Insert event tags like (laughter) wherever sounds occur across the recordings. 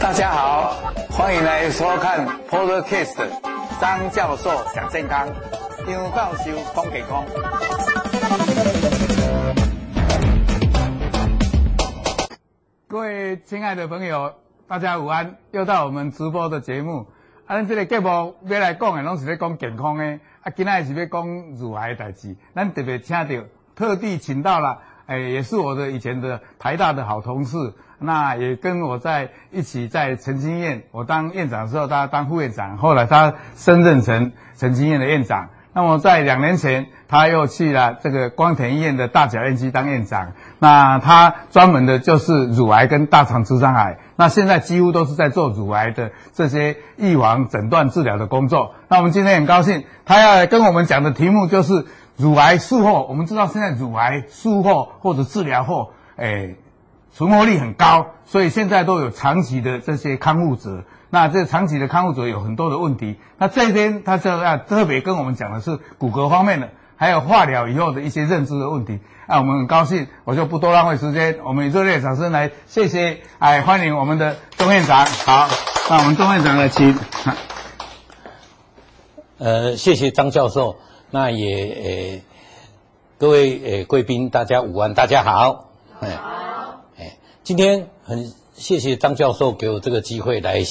大家好，欢迎来收看 Podcast 张教授讲健康，张教授讲健康。各位亲爱的朋友，大家午安，又到我们直播的节目。啊，咱这个节目要来讲的，拢是咧讲健康的。啊，今仔是要讲乳癌的代志，咱特别请到，特地请到了，哎，也是我的以前的台大的好同事。那也跟我在一起在澄清医院，我当院长的时候，他当副院长，后来他升任成澄清医院的院长。那么在两年前，他又去了这个光田医院的大甲院区当院长。那他专门的就是乳癌跟大肠直肠癌。那现在几乎都是在做乳癌的这些预防、诊断、治疗的工作。那我们今天很高兴，他要跟我们讲的题目就是乳癌术后。我们知道现在乳癌术后或者治疗后，诶存活率很高，所以现在都有长期的这些康复者。那这长期的康复者有很多的问题。那这边他就要特别跟我们讲的是骨骼方面的，还有化疗以后的一些认知的问题。啊，我们很高兴，我就不多浪费时间，我们以热烈掌声来谢谢，哎，欢迎我们的钟院长。好，那我们钟院长来请。呃，谢谢张教授。那也呃，各位呃贵宾，大家午安，大家好。好。今天很谢谢张教授给我这个机会来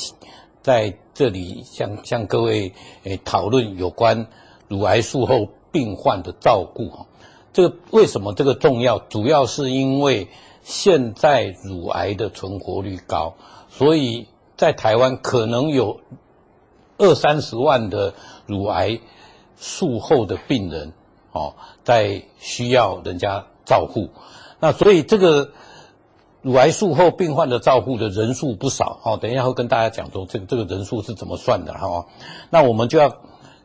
在这里向向各位诶讨论有关乳癌术后病患的照顾哈。这个为什么这个重要？主要是因为现在乳癌的存活率高，所以在台湾可能有二三十万的乳癌术后的病人哦，在需要人家照护。那所以这个。乳癌术后病患的照护的人数不少，哦，等一下会跟大家讲说这个这个人数是怎么算的，哈。那我们就要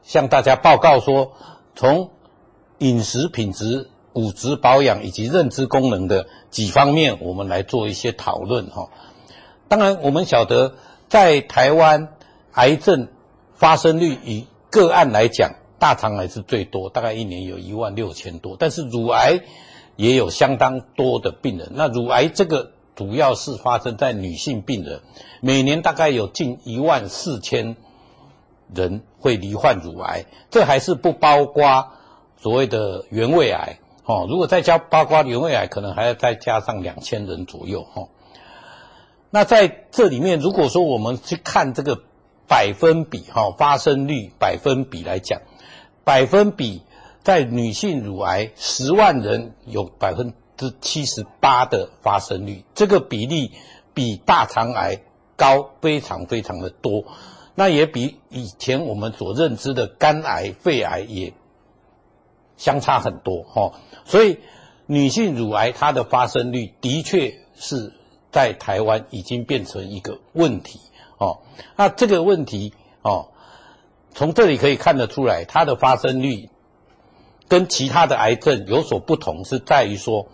向大家报告说，从饮食品质、骨质保养以及认知功能的几方面，我们来做一些讨论，哈。当然，我们晓得在台湾癌症发生率以个案来讲，大肠癌是最多，大概一年有一万六千多，但是乳癌。也有相当多的病人。那乳癌这个主要是发生在女性病人，每年大概有近一万四千人会罹患乳癌，这还是不包括所谓的原位癌。哦，如果再加包括原位癌，可能还要再加上两千人左右。哈，那在这里面，如果说我们去看这个百分比，哈，发生率百分比来讲，百分比。在女性乳癌十万人有百分之七十八的发生率，这个比例比大肠癌高非常非常的多，那也比以前我们所认知的肝癌、肺癌也相差很多哈。所以女性乳癌它的发生率的确是在台湾已经变成一个问题哦。那这个问题哦，从这里可以看得出来，它的发生率。跟其他的癌症有所不同，是在于说，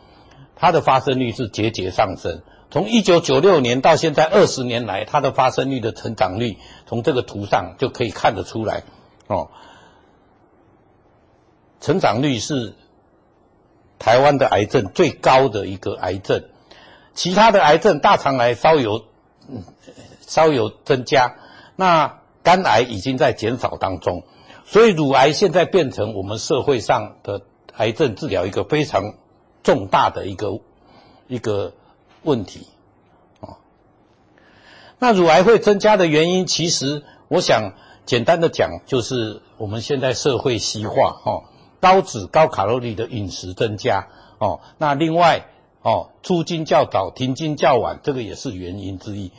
它的发生率是节节上升。从一九九六年到现在二十年来，它的发生率的成长率，从这个图上就可以看得出来。哦，成长率是台湾的癌症最高的一个癌症，其他的癌症，大肠癌稍有嗯稍有增加，那肝癌已经在减少当中。所以，乳癌现在变成我们社会上的癌症治疗一个非常重大的一个一个问题啊。那乳癌会增加的原因，其实我想简单的讲，就是我们现在社会西化哈，高脂高卡路里的饮食增加哦。那另外哦，出经较早，停经较晚，这个也是原因之一。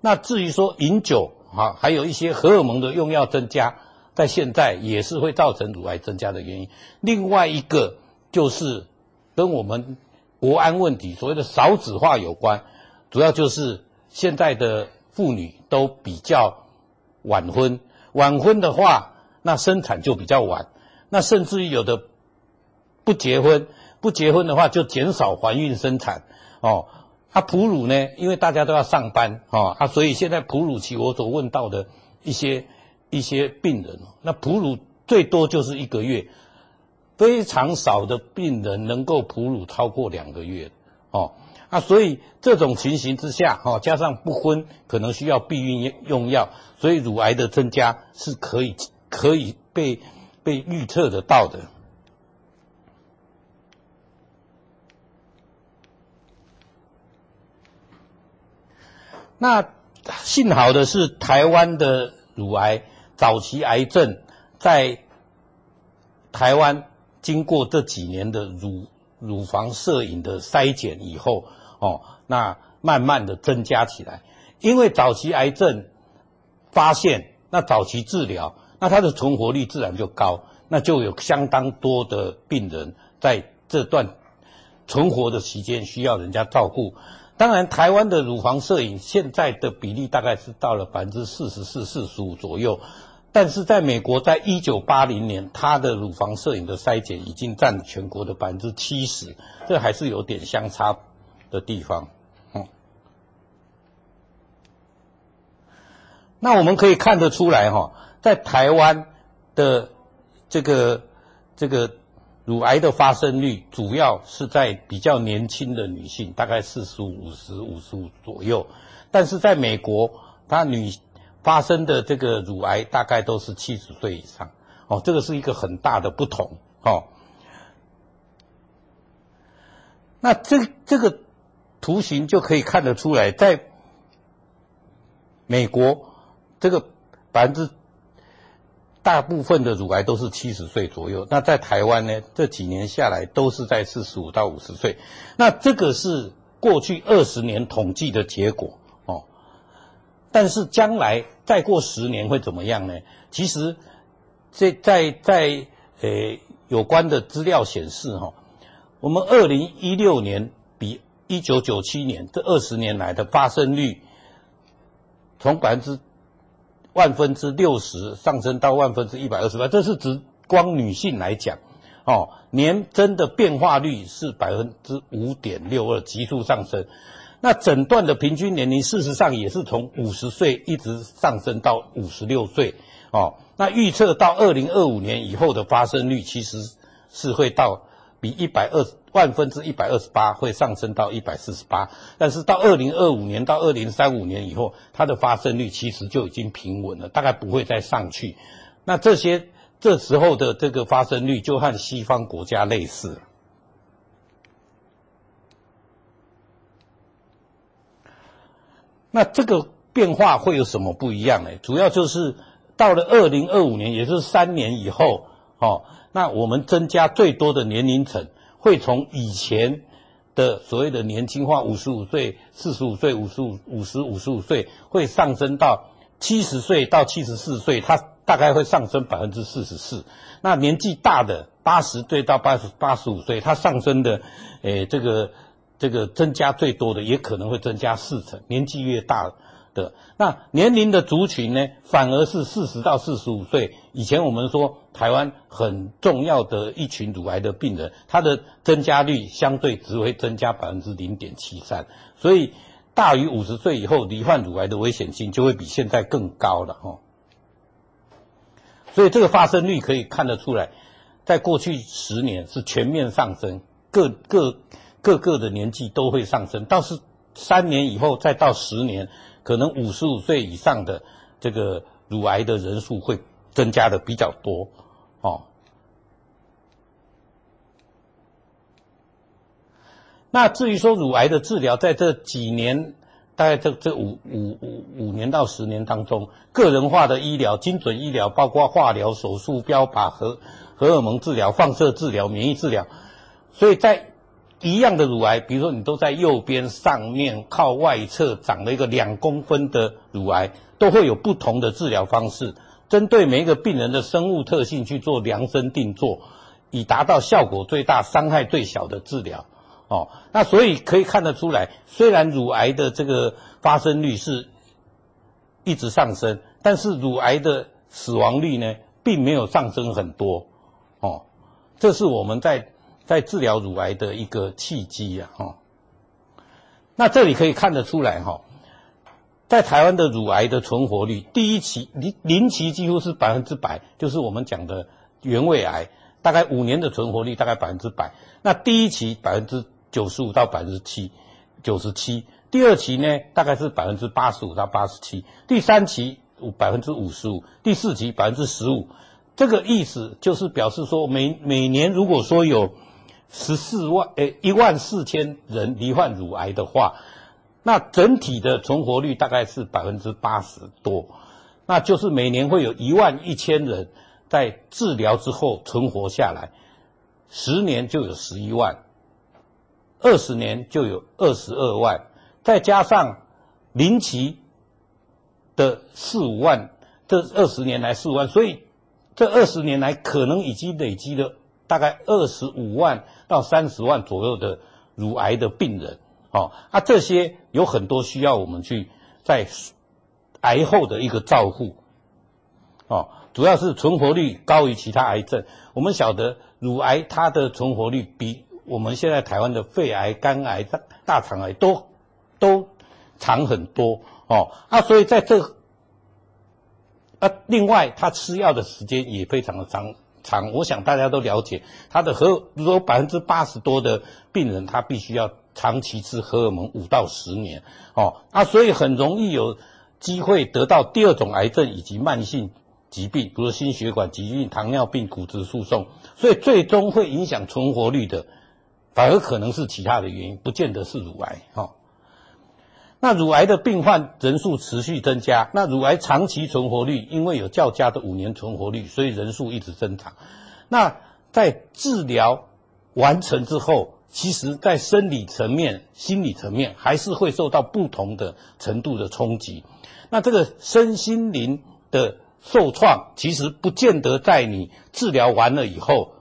那至于说饮酒啊，还有一些荷尔蒙的用药增加。在现在也是会造成乳癌增加的原因。另外一个就是跟我们国安问题，所谓的少子化有关，主要就是现在的妇女都比较晚婚，晚婚的话，那生产就比较晚，那甚至于有的不结婚，不结婚的话就减少怀孕生产哦。啊，哺乳呢，因为大家都要上班哦，啊，所以现在哺乳期我所问到的一些。一些病人，那哺乳最多就是一个月，非常少的病人能够哺乳超过两个月，哦，啊，所以这种情形之下，哈、哦，加上不婚，可能需要避孕用药，所以乳癌的增加是可以可以被被预测得到的。那幸好的是，台湾的乳癌早期癌症在台湾经过这几年的乳乳房摄影的筛检以后，哦，那慢慢的增加起来。因为早期癌症发现，那早期治疗，那它的存活率自然就高，那就有相当多的病人在这段存活的期间需要人家照顾。当然，台湾的乳房摄影现在的比例大概是到了百分之四十四、四十五左右，但是在美国，在一九八零年，它的乳房摄影的筛检已经占全国的百分之七十，这还是有点相差的地方。嗯，那我们可以看得出来，哈，在台湾的这个这个。乳癌的发生率主要是在比较年轻的女性，大概四十五、五十、五十五左右。但是在美国，它女发生的这个乳癌大概都是七十岁以上。哦，这个是一个很大的不同。哦，那这这个图形就可以看得出来，在美国这个百分之。大部分的乳癌都是七十岁左右，那在台湾呢？这几年下来都是在四十五到五十岁。那这个是过去二十年统计的结果哦。但是将来再过十年会怎么样呢？其实这在在呃有关的资料显示哈，我们二零一六年比一九九七年这二十年来的发生率从百分之。万分之六十上升到万分之一百二十八，这是指光女性来讲，哦，年增的变化率是百分之五点六二，急速上升。那诊断的平均年龄事实上也是从五十岁一直上升到五十六岁，哦，那预测到二零二五年以后的发生率其实是会到。比一百二万分之一百二十八会上升到一百四十八，但是到二零二五年到二零三五年以后，它的发生率其实就已经平稳了，大概不会再上去。那这些这时候的这个发生率就和西方国家类似。那这个变化会有什么不一样呢？主要就是到了二零二五年，也就是三年以后，哦。那我们增加最多的年龄层，会从以前的所谓的年轻化，五十五岁、四十五岁、五十五、五十五十五岁，会上升到七十岁到七十四岁，它大概会上升百分之四十四。那年纪大的八十岁到八十八十五岁，它上升的，诶，这个这个增加最多的，也可能会增加四成。年纪越大。的那年龄的族群呢，反而是四十到四十五岁。以前我们说台湾很重要的一群乳癌的病人，它的增加率相对只会增加百分之零点七三，所以大于五十岁以后罹患乳癌的危险性就会比现在更高了哈。所以这个发生率可以看得出来，在过去十年是全面上升，各各各个的年纪都会上升，倒是三年以后再到十年。可能五十五岁以上的这个乳癌的人数会增加的比较多，哦。那至于说乳癌的治疗，在这几年，大概这这五五五五年到十年当中，个人化的医疗、精准医疗，包括化疗、手术、标靶、荷荷尔蒙治疗、放射治疗、免疫治疗，所以在。一样的乳癌，比如说你都在右边上面靠外侧长了一个两公分的乳癌，都会有不同的治疗方式，针对每一个病人的生物特性去做量身定做，以达到效果最大、伤害最小的治疗。哦，那所以可以看得出来，虽然乳癌的这个发生率是一直上升，但是乳癌的死亡率呢，并没有上升很多。哦，这是我们在。在治疗乳癌的一个契机呀，哈。那这里可以看得出来，哈，在台湾的乳癌的存活率，第一期零零期几乎是百分之百，就是我们讲的原位癌，大概五年的存活率大概百分之百。那第一期百分之九十五到百分之七九十七，第二期呢大概是百分之八十五到八十七，第三期百分之五十五，第四期百分之十五。这个意思就是表示说每，每每年如果说有十四万诶一万四千人罹患乳癌的话，那整体的存活率大概是百分之八十多，那就是每年会有一万一千人在治疗之后存活下来，十年就有十一万，二十年就有二十二万，再加上零期的四五万，这二十年来四五万，所以这二十年来可能已经累积了大概二十五万到三十万左右的乳癌的病人。哦，啊，这些有很多需要我们去在癌后的一个照护，哦，主要是存活率高于其他癌症。我们晓得乳癌它的存活率比我们现在台湾的肺癌、肝癌、大大肠癌都都长很多哦，啊，所以在这，啊，另外它吃药的时间也非常的长长。我想大家都了解，他的和如果百分之八十多的病人，他必须要。长期吃荷尔蒙五到十年，哦，啊，所以很容易有机会得到第二种癌症以及慢性疾病，比如心血管疾病、糖尿病、骨质疏松，所以最终会影响存活率的，反而可能是其他的原因，不见得是乳癌，哦。那乳癌的病患人数持续增加，那乳癌长期存活率因为有较佳的五年存活率，所以人数一直增长。那在治疗完成之后，其实，在生理层面、心理层面，还是会受到不同的程度的冲击。那这个身心灵的受创，其实不见得在你治疗完了以后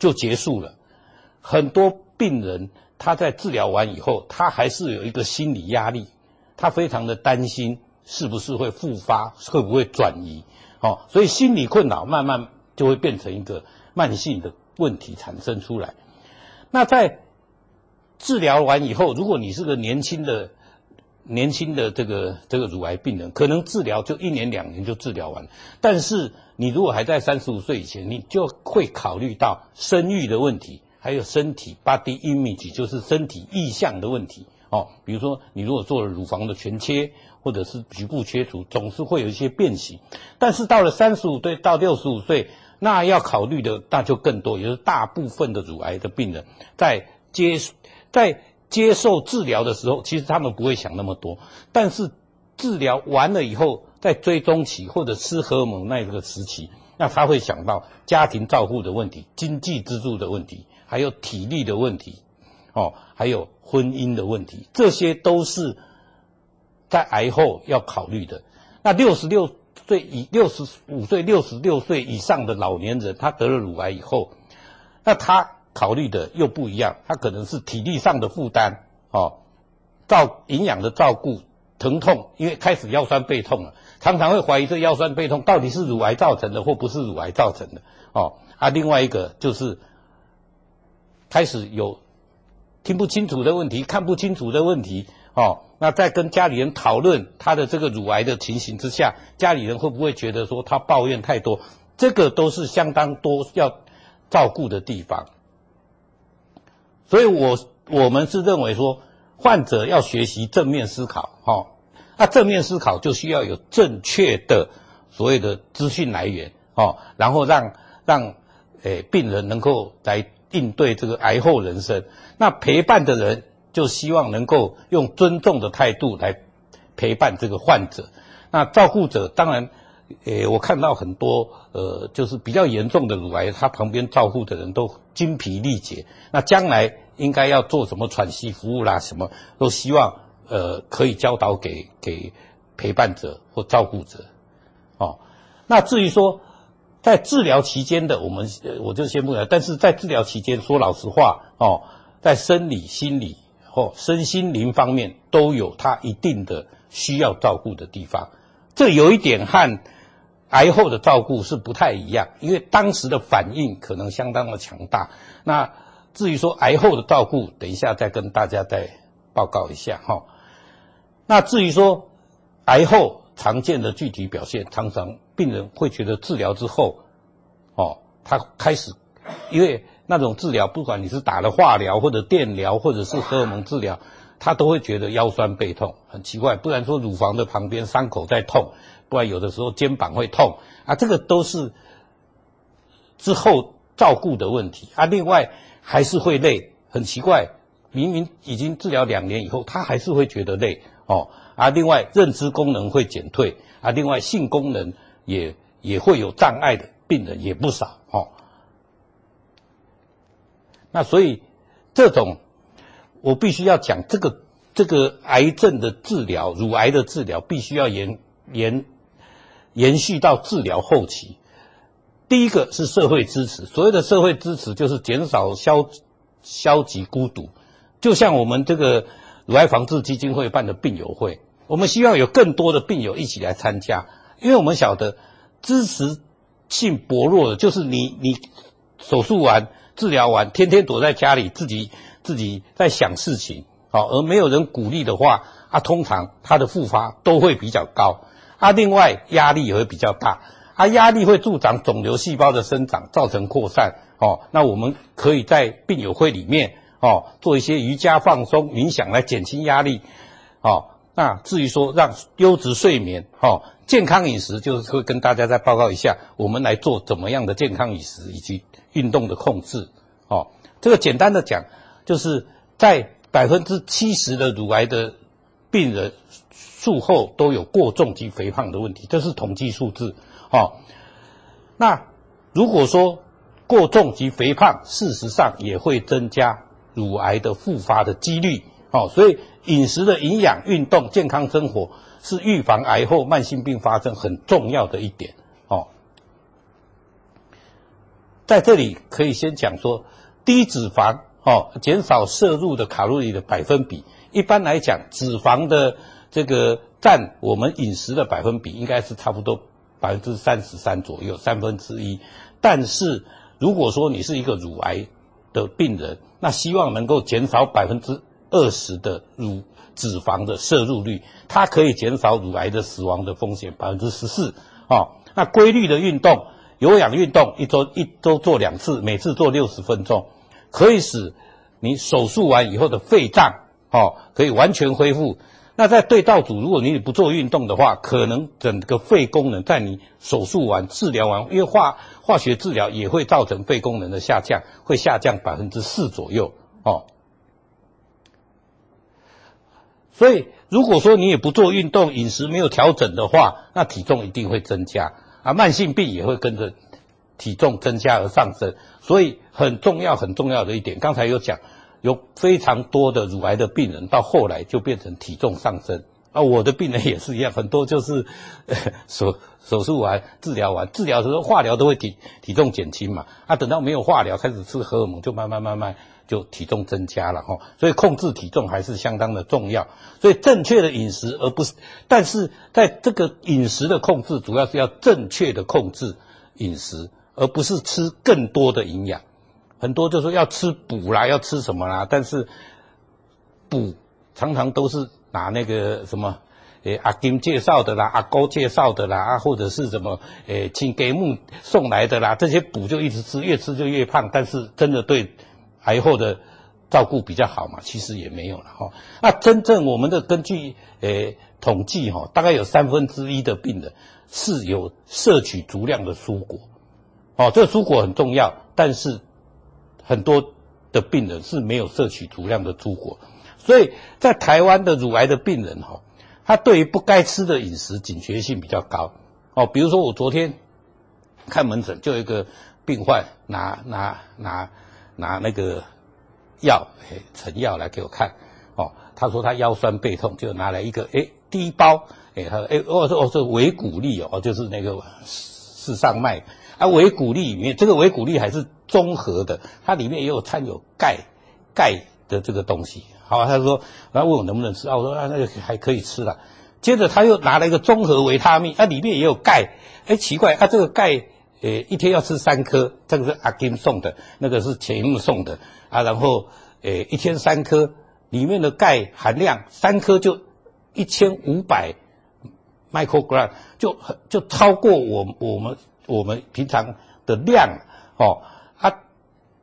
就结束了。很多病人他在治疗完以后，他还是有一个心理压力，他非常的担心是不是会复发，会不会转移。哦，所以心理困扰慢慢就会变成一个慢性的问题产生出来。那在治疗完以后，如果你是个年轻的、年轻的这个这个乳癌病人，可能治疗就一年两年就治疗完。但是你如果还在三十五岁以前，你就会考虑到生育的问题，还有身体 body image，就是身体意象的问题哦。比如说，你如果做了乳房的全切，或者是局部切除，总是会有一些变形。但是到了三十五岁到六十五岁。那要考虑的那就更多，也就是大部分的乳癌的病人在接在接受治疗的时候，其实他们不会想那么多，但是治疗完了以后，在追踪期或者吃荷尔蒙那个时期，那他会想到家庭照顾的问题、经济支柱的问题，还有体力的问题，哦，还有婚姻的问题，这些都是在癌后要考虑的。那六十六。岁以六十五岁、六十六岁以上的老年人，他得了乳癌以后，那他考虑的又不一样，他可能是体力上的负担，哦，照营养的照顾，疼痛，因为开始腰酸背痛了，常常会怀疑这腰酸背痛到底是乳癌造成的或不是乳癌造成的，哦，啊，另外一个就是开始有听不清楚的问题，看不清楚的问题。哦，那在跟家里人讨论他的这个乳癌的情形之下，家里人会不会觉得说他抱怨太多？这个都是相当多要照顾的地方。所以我我们是认为说，患者要学习正面思考，哦，那正面思考就需要有正确的所谓的资讯来源，哦，然后让让诶病人能够来应对这个癌后人生。那陪伴的人。就希望能够用尊重的态度来陪伴这个患者。那照顾者当然，诶，我看到很多呃，就是比较严重的乳癌，他旁边照顾的人都精疲力竭。那将来应该要做什么喘息服务啦，什么都希望呃可以教导给给陪伴者或照顾者。哦，那至于说在治疗期间的，我们我就先不聊。但是在治疗期间，说老实话哦，在生理心理。或身心灵方面都有它一定的需要照顾的地方，这有一点和癌后的照顾是不太一样，因为当时的反应可能相当的强大。那至于说癌后的照顾，等一下再跟大家再报告一下哈。那至于说癌后常见的具体表现，常常病人会觉得治疗之后，哦，他开始因为那种治疗，不管你是打了化疗或者电疗或者是荷尔蒙治疗，他都会觉得腰酸背痛，很奇怪。不然说乳房的旁边伤口在痛，不然有的时候肩膀会痛啊，这个都是之后照顾的问题啊。另外还是会累，很奇怪，明明已经治疗两年以后，他还是会觉得累哦啊。另外认知功能会减退啊，另外性功能也也会有障碍的病人也不少哦。那所以这种我必须要讲，这个这个癌症的治疗，乳癌的治疗必须要延延延续到治疗后期。第一个是社会支持，所谓的社会支持就是减少消消极孤独。就像我们这个乳癌防治基金会办的病友会，我们希望有更多的病友一起来参加，因为我们晓得支持性薄弱的，就是你你手术完。治疗完，天天躲在家里，自己自己在想事情，好，而没有人鼓励的话，啊，通常他的复发都会比较高，啊，另外压力也会比较大，啊，压力会助长肿瘤细胞的生长，造成扩散，哦，那我们可以在病友会里面，哦，做一些瑜伽放松、冥想来减轻压力，哦，那至于说让优质睡眠，哦，健康饮食，就是会跟大家再报告一下，我们来做怎么样的健康饮食以及。运动的控制，哦，这个简单的讲，就是在百分之七十的乳癌的病人术后都有过重及肥胖的问题，这是统计数字，哦。那如果说过重及肥胖，事实上也会增加乳癌的复发的几率，哦，所以饮食的营养、运动、健康生活是预防癌后慢性病发生很重要的一点哦。在这里可以先讲说，低脂肪哦，减少摄入的卡路里的百分比。一般来讲，脂肪的这个占我们饮食的百分比应该是差不多百分之三十三左右，三分之一。但是如果说你是一个乳癌的病人，那希望能够减少百分之二十的乳脂肪的摄入率，它可以减少乳癌的死亡的风险百分之十四。哦，那规律的运动。有氧运动一周一周做两次，每次做六十分钟，可以使你手术完以后的肺脏哦可以完全恢复。那在对照组，如果你不做运动的话，可能整个肺功能在你手术完、治疗完，因为化化学治疗也会造成肺功能的下降，会下降百分之四左右哦。所以如果说你也不做运动，饮食没有调整的话，那体重一定会增加。啊，慢性病也会跟着体重增加而上升，所以很重要很重要的一点，刚才有讲，有非常多的乳癌的病人到后来就变成体重上升。啊，我的病人也是一样，很多就是 (laughs) 手手术完、治疗完，治疗的时候化疗都会体体重减轻嘛，啊，等到没有化疗开始吃荷尔蒙，就慢慢慢慢。就体重增加了哈，所以控制体重还是相当的重要。所以正确的饮食，而不是，但是在这个饮食的控制，主要是要正确的控制饮食，而不是吃更多的营养。很多就说要吃补啦，要吃什么啦，但是补常常都是拿那个什么，诶阿金介绍的啦，阿高介绍的啦，啊或者是什么，诶请给木送来的啦，这些补就一直吃，越吃就越胖，但是真的对。癌后的照顾比较好嘛？其实也没有了哈。那真正我们的根据诶统计哈，大概有三分之一的病人是有摄取足量的蔬果，哦，这蔬果很重要，但是很多的病人是没有摄取足量的蔬果，所以在台湾的乳癌的病人哈，他对于不该吃的饮食警觉性比较高哦。比如说我昨天看门诊，就有一个病患拿拿拿。拿那个药，哎，成药来给我看，哦，他说他腰酸背痛，就拿来一个，哎，第一包，哎，他说，哎，哦，这哦，这维骨力哦，就是那个市上卖，啊，维骨力里面，这个维骨力还是综合的，它里面也有掺有钙，钙的这个东西，好，他说，然后问我能不能吃，啊，我说啊，那个还可以吃了，接着他又拿了一个综合维他命，啊，里面也有钙，哎，奇怪，啊，这个钙。诶，一天要吃三颗，这个是阿金送的，那个是钱木送的啊。然后，诶，一天三颗，里面的钙含量三颗就一千五百 microgram，就就超过我我们我们平常的量哦。啊，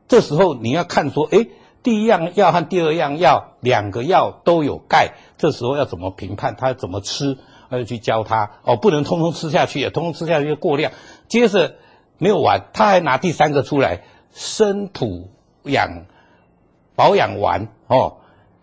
这时候你要看说，诶，第一样药和第二样药两个药都有钙，这时候要怎么评判？他怎么吃？他就去教他哦，不能通通吃下去，通通吃下去就过量。接着没有完，他还拿第三个出来，生土养保养丸哦。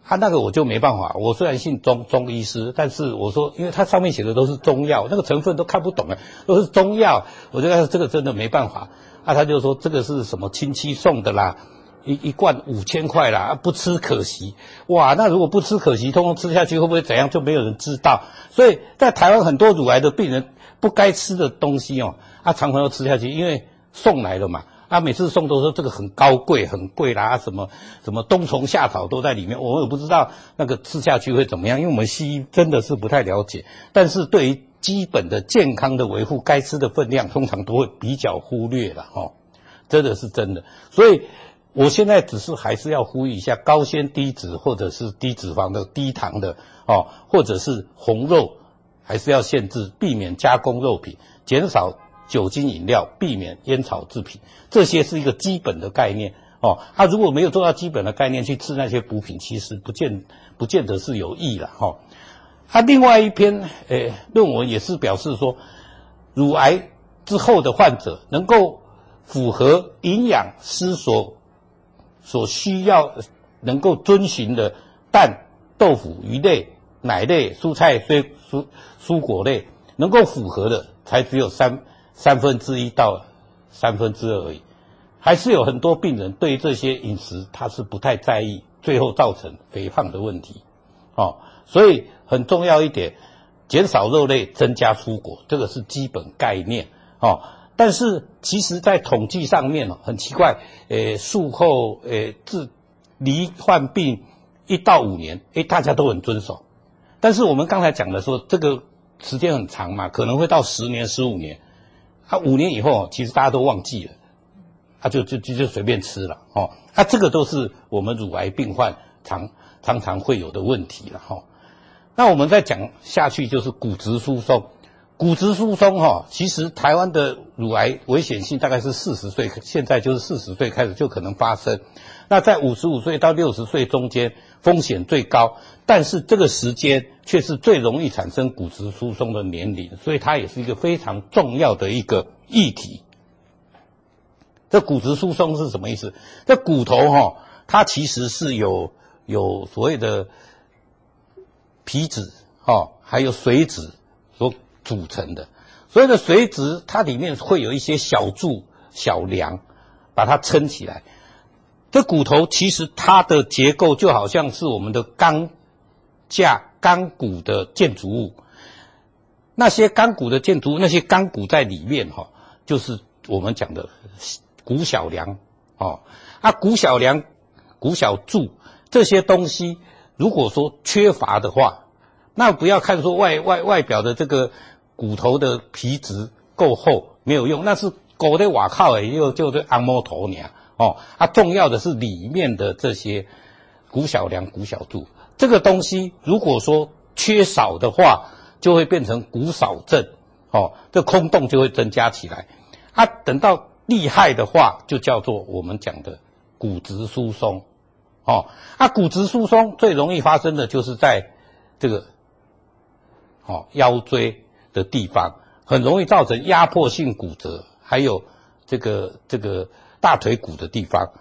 他那个我就没办法，我虽然信中中医师，但是我说，因为它上面写的都是中药，那个成分都看不懂啊，都是中药，我觉得这个真的没办法。啊，他就说这个是什么亲戚送的啦，一一罐五千块啦，不吃可惜。哇，那如果不吃可惜，通通吃下去会不会怎样？就没有人知道。所以在台湾很多乳癌的病人不该吃的东西哦，他常常要吃下去，因为送来了嘛。他每次送都说这个很高贵，很贵啦，什么什么冬虫夏草都在里面，我也不知道那个吃下去会怎么样，因为我们西医真的是不太了解。但是对于基本的健康的维护，该吃的分量通常都会比较忽略了哦，真的是真的。所以我现在只是还是要呼吁一下，高纤低脂或者是低脂肪的、低糖的哦，或者是红肉，还是要限制，避免加工肉品，减少。酒精饮料，避免烟草制品，这些是一个基本的概念哦。他、啊、如果没有做到基本的概念去吃那些补品，其实不见不见得是有益了哈。他、哦啊、另外一篇诶论文也是表示说，乳癌之后的患者能够符合营养师所所需要能够遵循的蛋、豆腐、鱼类、奶类、蔬菜、蔬蔬蔬果类能够符合的，才只有三。三分之一到三分之二而已，还是有很多病人对这些饮食他是不太在意，最后造成肥胖的问题。哦，所以很重要一点，减少肉类，增加蔬果，这个是基本概念。哦，但是其实在统计上面哦，很奇怪，诶，术后诶治罹患病一到五年，诶，大家都很遵守。但是我们刚才讲的说，这个时间很长嘛，可能会到十年、十五年。他、五年以后，其实大家都忘记了，他、就就就就随便吃了哦。他、啊、这个都是我们乳癌病患常常常会有的问题了哈、哦。那我们再讲下去，就是骨质疏松。骨质疏松哈、哦，其实台湾的乳癌危险性大概是四十岁，现在就是四十岁开始就可能发生。那在五十五岁到六十岁中间风险最高，但是这个时间却是最容易产生骨质疏松的年龄，所以它也是一个非常重要的一个议题。这骨质疏松是什么意思？这骨头哈，它其实是有有所谓的皮质哈，还有髓质所组成的。所谓的髓质，它里面会有一些小柱、小梁，把它撑起来。这骨头其实它的结构就好像是我们的钢架、钢骨的建筑物。那些钢骨的建筑，那些钢骨在里面哈，就是我们讲的骨小梁哦。啊，骨小梁、骨小柱这些东西，如果说缺乏的话，那不要看说外外外表的这个骨头的皮质够厚没有用，那是狗的瓦靠诶，又就是按摩头娘。哦，它、啊、重要的是里面的这些骨小梁、骨小柱，这个东西如果说缺少的话，就会变成骨少症，哦，这空洞就会增加起来。啊，等到厉害的话，就叫做我们讲的骨质疏松。哦，啊，骨质疏松最容易发生的就是在这个哦腰椎的地方，很容易造成压迫性骨折，还有这个这个。大腿骨的地方，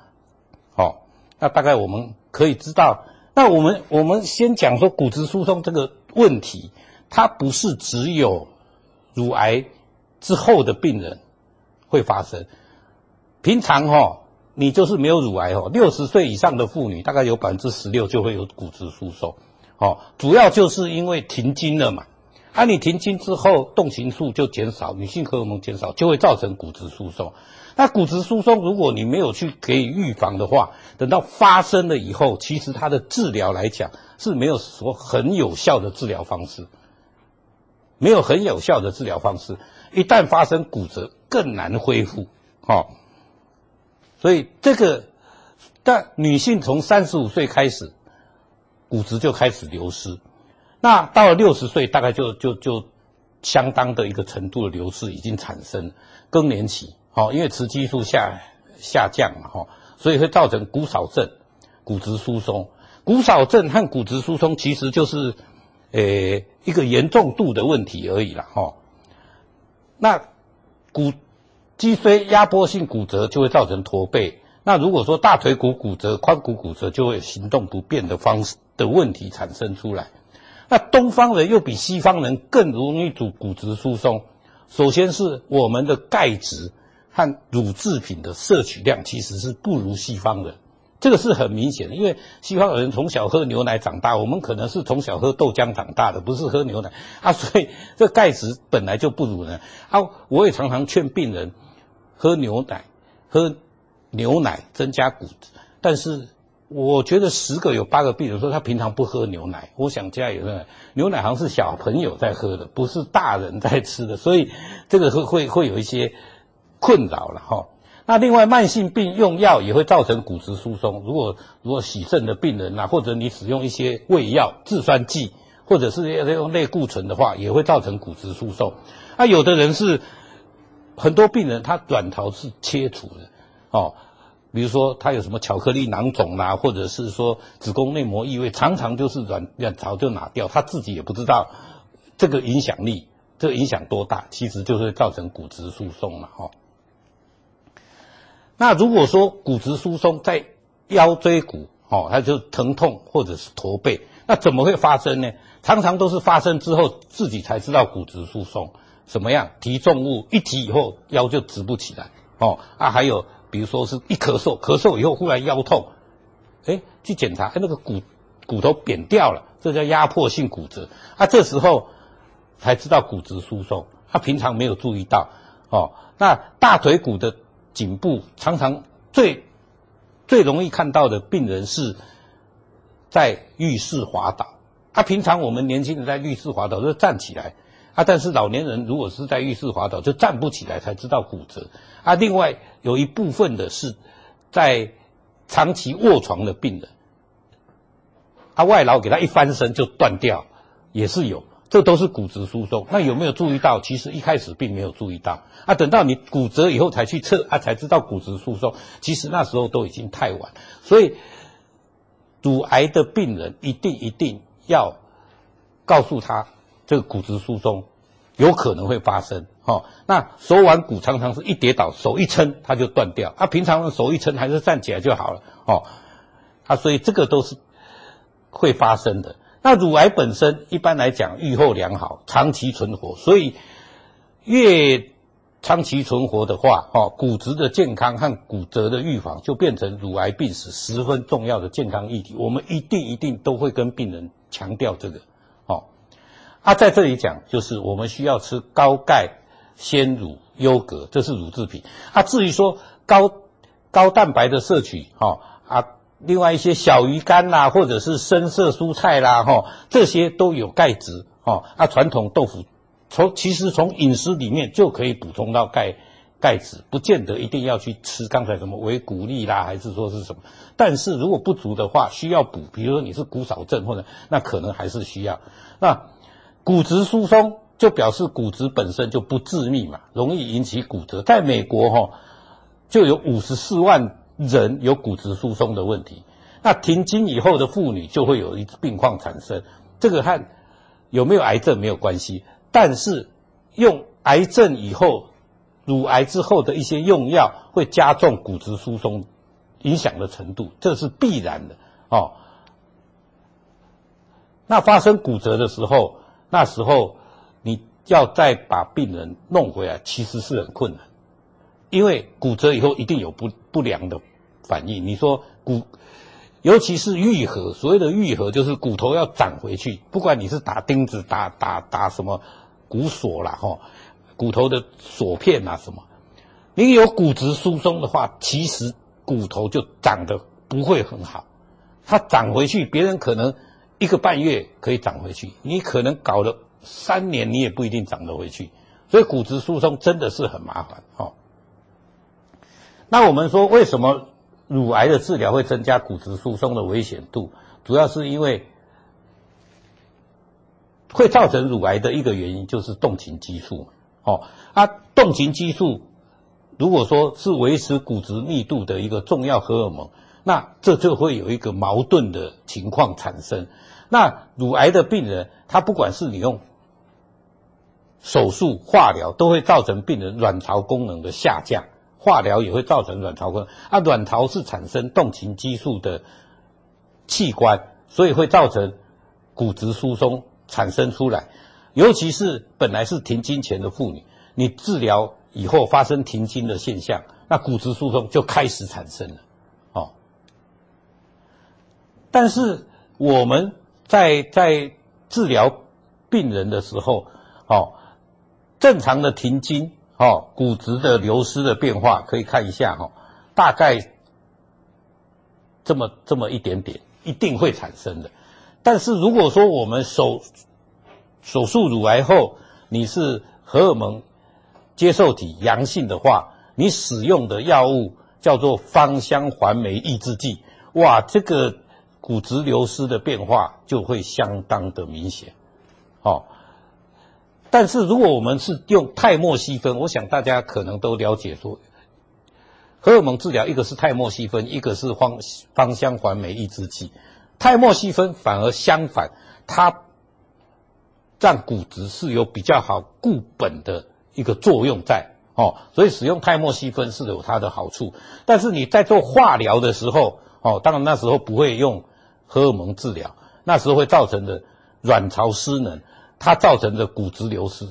哦，那大概我们可以知道。那我们我们先讲说骨质疏松这个问题，它不是只有乳癌之后的病人会发生。平常哈、哦，你就是没有乳癌哦，六十岁以上的妇女大概有百分之十六就会有骨质疏松。哦，主要就是因为停经了嘛。啊，你停经之后，动情素就减少，女性荷尔蒙减少，就会造成骨质疏松。那骨质疏松，如果你没有去给予预防的话，等到发生了以后，其实它的治疗来讲是没有说很有效的治疗方式，没有很有效的治疗方式。一旦发生骨折，更难恢复。哦，所以这个，但女性从三十五岁开始，骨质就开始流失，那到了六十岁，大概就就就相当的一个程度的流失已经产生，更年期。哦，因为雌激素下下降嘛，哈，所以会造成骨少症、骨质疏松。骨少症和骨质疏松其实就是，诶一个严重度的问题而已啦，哈。那骨脊椎压迫性骨折就会造成驼背。那如果说大腿骨骨折、髋骨骨折，就会行动不便的方式的问题产生出来。那东方人又比西方人更容易主骨质疏松。首先是我们的钙质和乳制品的摄取量其实是不如西方人，这个是很明显的。因为西方人从小喝牛奶长大，我们可能是从小喝豆浆长大的，不是喝牛奶啊，所以这钙质本来就不如人啊。我也常常劝病人喝牛奶，喝。牛奶增加骨质，但是我觉得十个有八个病人说他平常不喝牛奶。我想加油呢，牛奶好像是小朋友在喝的，不是大人在吃的，所以这个会会会有一些困扰了哈。那另外慢性病用药也会造成骨质疏松。如果如果洗肾的病人啊，或者你使用一些胃药、制酸剂，或者是要用类固醇的话，也会造成骨质疏松。那有的人是很多病人他卵巢是切除的。哦，比如说他有什么巧克力囊肿啦，或者是说子宫内膜异位，常常就是卵卵巢就拿掉，他自己也不知道这个影响力，这个影响多大，其实就是造成骨质疏松嘛，哦。那如果说骨质疏松在腰椎骨，哦，它就疼痛或者是驼背，那怎么会发生呢？常常都是发生之后自己才知道骨质疏松，什么样？提重物一提以后腰就直不起来，哦啊，还有。比如说是一咳嗽，咳嗽以后忽然腰痛，哎，去检查，哎，那个骨骨头扁掉了，这叫压迫性骨折。啊，这时候才知道骨质疏松，他平常没有注意到。哦，那大腿骨的颈部常常最最容易看到的病人是在浴室滑倒。啊，平常我们年轻人在浴室滑倒就站起来。啊，但是老年人如果是在浴室滑倒，就站不起来，才知道骨折。啊，另外有一部分的是在长期卧床的病人，啊，外劳给他一翻身就断掉，也是有，这都是骨质疏松。那有没有注意到？其实一开始并没有注意到，啊，等到你骨折以后才去测，啊，才知道骨质疏松。其实那时候都已经太晚。所以，乳癌的病人一定一定要告诉他。这个骨质疏松有可能会发生，哦，那手腕骨常常是一跌倒，手一撑它就断掉，啊、平常手一撑还是站起来就好了，哦，啊，所以这个都是会发生的。那乳癌本身一般来讲预后良好，长期存活，所以越长期存活的话，哦，骨质的健康和骨折的预防就变成乳癌病史十分重要的健康议题，我们一定一定都会跟病人强调这个。他、啊、在这里讲，就是我们需要吃高钙、鲜乳、优格，这是乳制品。啊，至于说高高蛋白的摄取，哈、啊，另外一些小鱼干啦，或者是深色蔬菜啦，哈、哦，这些都有钙质，哈、哦。啊，传统豆腐从其实从饮食里面就可以补充到钙钙质，不见得一定要去吃刚才什么维骨力啦，还是说是什么。但是如果不足的话，需要补，比如说你是骨少症或者那可能还是需要那。骨质疏松就表示骨质本身就不致密嘛，容易引起骨折。在美国哈，就有五十四万人有骨质疏松的问题。那停经以后的妇女就会有一病况产生，这个和有没有癌症没有关系，但是用癌症以后、乳癌之后的一些用药会加重骨质疏松影响的程度，这是必然的哦。那发生骨折的时候，那时候你要再把病人弄回来，其实是很困难，因为骨折以后一定有不不良的反应。你说骨，尤其是愈合，所谓的愈合就是骨头要长回去，不管你是打钉子、打打打什么骨锁啦，哈，骨头的锁片啊什么，你有骨质疏松的话，其实骨头就长得不会很好，它长回去，别人可能。一个半月可以长回去，你可能搞了三年，你也不一定长得回去。所以骨质疏松真的是很麻烦哦。那我们说，为什么乳癌的治疗会增加骨质疏松的危险度？主要是因为会造成乳癌的一个原因就是动情激素哦。啊，动情激素如果说是维持骨质密度的一个重要荷尔蒙，那这就会有一个矛盾的情况产生。那乳癌的病人，他不管是你用手术、化疗，都会造成病人卵巢功能的下降。化疗也会造成卵巢功能。啊，卵巢是产生动情激素的器官，所以会造成骨质疏松产生出来。尤其是本来是停经前的妇女，你治疗以后发生停经的现象，那骨质疏松就开始产生了。哦，但是我们在在治疗病人的时候，哦，正常的停经，哦，骨质的流失的变化可以看一下，哈，大概这么这么一点点，一定会产生的。但是如果说我们手手术乳癌后，你是荷尔蒙接受体阳性的话，你使用的药物叫做芳香环酶抑制剂，哇，这个骨质流失的变化就会相当的明显，哦。但是如果我们是用泰莫西芬，我想大家可能都了解说，荷尔蒙治疗一个是泰莫西芬，一个是芳芳香环酶抑制剂，泰莫西芬反而相反，它。让骨质是有比较好固本的一个作用在哦，所以使用泰莫西芬是有它的好处。但是你在做化疗的时候哦，当然那时候不会用荷尔蒙治疗，那时候会造成的卵巢失能，它造成的骨质流失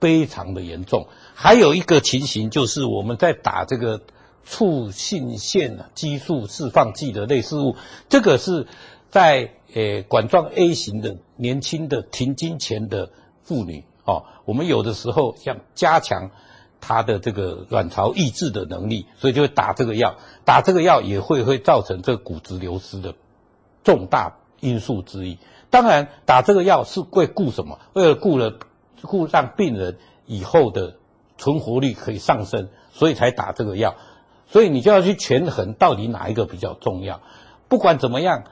非常的严重。还有一个情形就是我们在打这个促性腺激素释放剂的类似物，这个是在。诶，管状 A 型的年轻的停经前的妇女，哦，我们有的时候想加强她的这个卵巢抑制的能力，所以就会打这个药。打这个药也会会造成这个骨质流失的重大因素之一。当然，打这个药是为顾什么？为了顾了顾让病人以后的存活率可以上升，所以才打这个药。所以你就要去权衡到底哪一个比较重要。不管怎么样。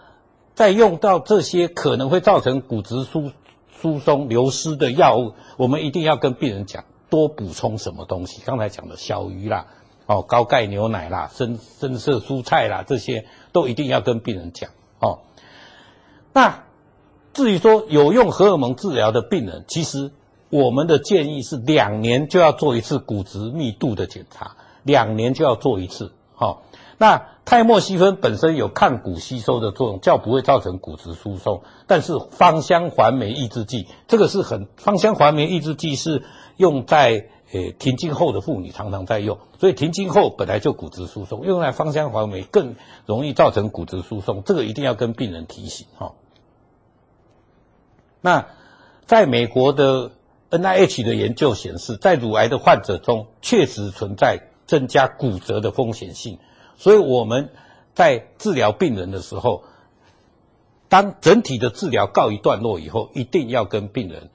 在用到这些可能会造成骨质疏疏松流失的药物，我们一定要跟病人讲多补充什么东西。刚才讲的小鱼啦，哦，高钙牛奶啦，深深色蔬菜啦，这些都一定要跟病人讲哦。那至于说有用荷尔蒙治疗的病人，其实我们的建议是两年就要做一次骨质密度的检查，两年就要做一次，哦。那泰莫西芬本身有抗骨吸收的作用，较不会造成骨质疏松。但是芳香环酶抑制剂，这个是很芳香环酶抑制剂是用在诶停经后的妇女常常在用，所以停经后本来就骨质疏松，用来芳香环酶更容易造成骨质疏松，这个一定要跟病人提醒哈。那在美国的 NIH 的研究显示，在乳癌的患者中，确实存在增加骨折的风险性。所以我们在治疗病人的时候，当整体的治疗告一段落以后，一定要跟病人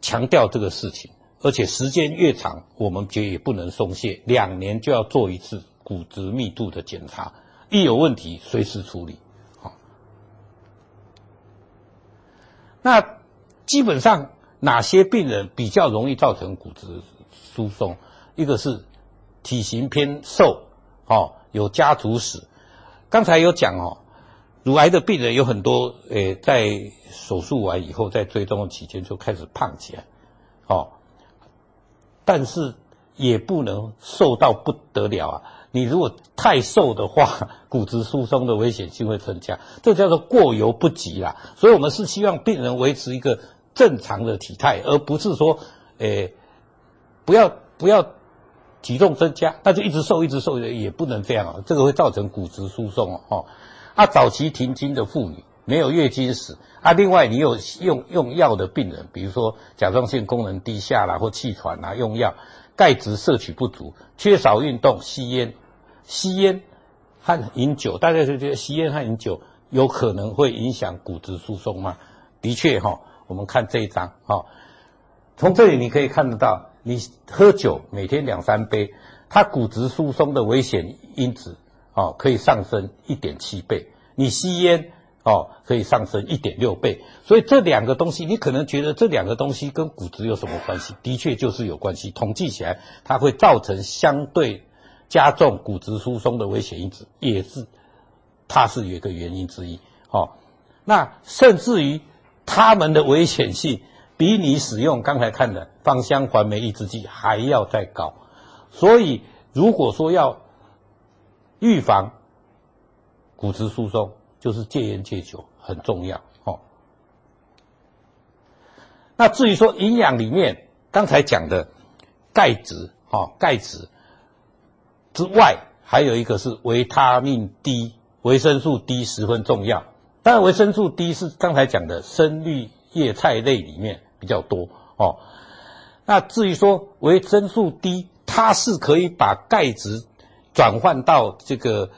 强调这个事情，而且时间越长，我们就也不能松懈，两年就要做一次骨质密度的检查，一有问题随时处理。好，那基本上哪些病人比较容易造成骨质疏松？一个是体型偏瘦。哦，有家族史。刚才有讲哦，乳癌的病人有很多，诶，在手术完以后，在追踪期间就开始胖起来，哦，但是也不能瘦到不得了啊！你如果太瘦的话，(laughs) 骨质疏松的危险性会增加，这叫做过犹不及啦。所以我们是希望病人维持一个正常的体态，而不是说，诶，不要不要。体重增加，那就一直瘦，一直瘦，也不能这样啊，这个会造成骨质疏松哦。啊，早期停经的妇女没有月经史啊，另外你有用用药的病人，比如说甲状腺功能低下啦，或气喘啊，用药，钙质摄取不足，缺少运动，吸烟，吸烟和饮酒，大家就觉得吸烟和饮酒有可能会影响骨质疏松吗？的确哈，我们看这一张哈，从这里你可以看得到。你喝酒每天两三杯，它骨质疏松的危险因子哦可以上升一点七倍。你吸烟哦，可以上升一点六倍。所以这两个东西，你可能觉得这两个东西跟骨质有什么关系？的确就是有关系。统计起来，它会造成相对加重骨质疏松的危险因子，也是它是有一个原因之一。哦，那甚至于它们的危险性比你使用刚才看的芳香环酶抑制剂还要再高。所以如果说要预防骨质疏松，就是戒烟戒酒很重要哦。那至于说营养里面，刚才讲的钙质，哈，钙质之外，还有一个是维他命 D，维生素 D 十分重要。当然，维生素 D 是刚才讲的深绿叶菜类里面比较多哦。那至于说维生素 D，它是可以把钙质转换到这个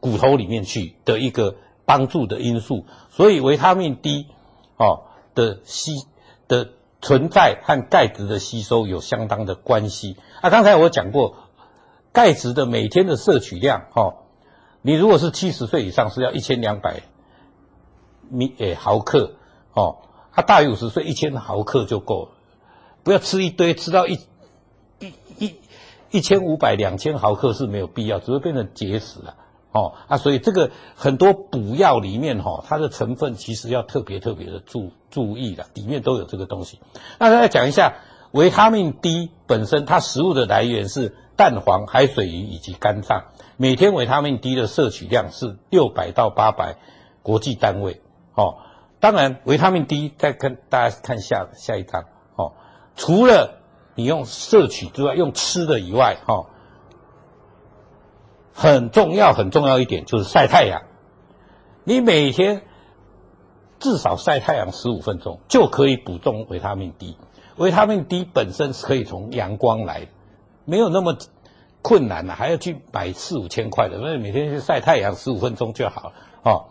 骨头里面去的一个帮助的因素，所以维他命 D 哦的吸的存在和钙质的吸收有相当的关系。啊，刚才我讲过，钙质的每天的摄取量，哦，你如果是七十岁以上是要一千两百米诶毫克，哦，它大于五十岁一千毫克就够了，不要吃一堆，吃到一一一一千五百两千毫克是没有必要，只会变成结石了。哦啊，所以这个很多补药里面哈、哦，它的成分其实要特别特别的注注意的，里面都有这个东西。那再讲一下维他命 D 本身，它食物的来源是蛋黄、海水鱼以及肝脏。每天维他命 D 的摄取量是六百到八百国际单位。哦，当然维他命 D 再跟大家看下下一张。哦，除了你用摄取之外，用吃的以外，哈、哦。很重要，很重要一点就是晒太阳。你每天至少晒太阳十五分钟，就可以补充维他命 D。维他命 D 本身是可以从阳光来，没有那么困难了，还要去买四五千块的，所以每天去晒太阳十五分钟就好了。哦，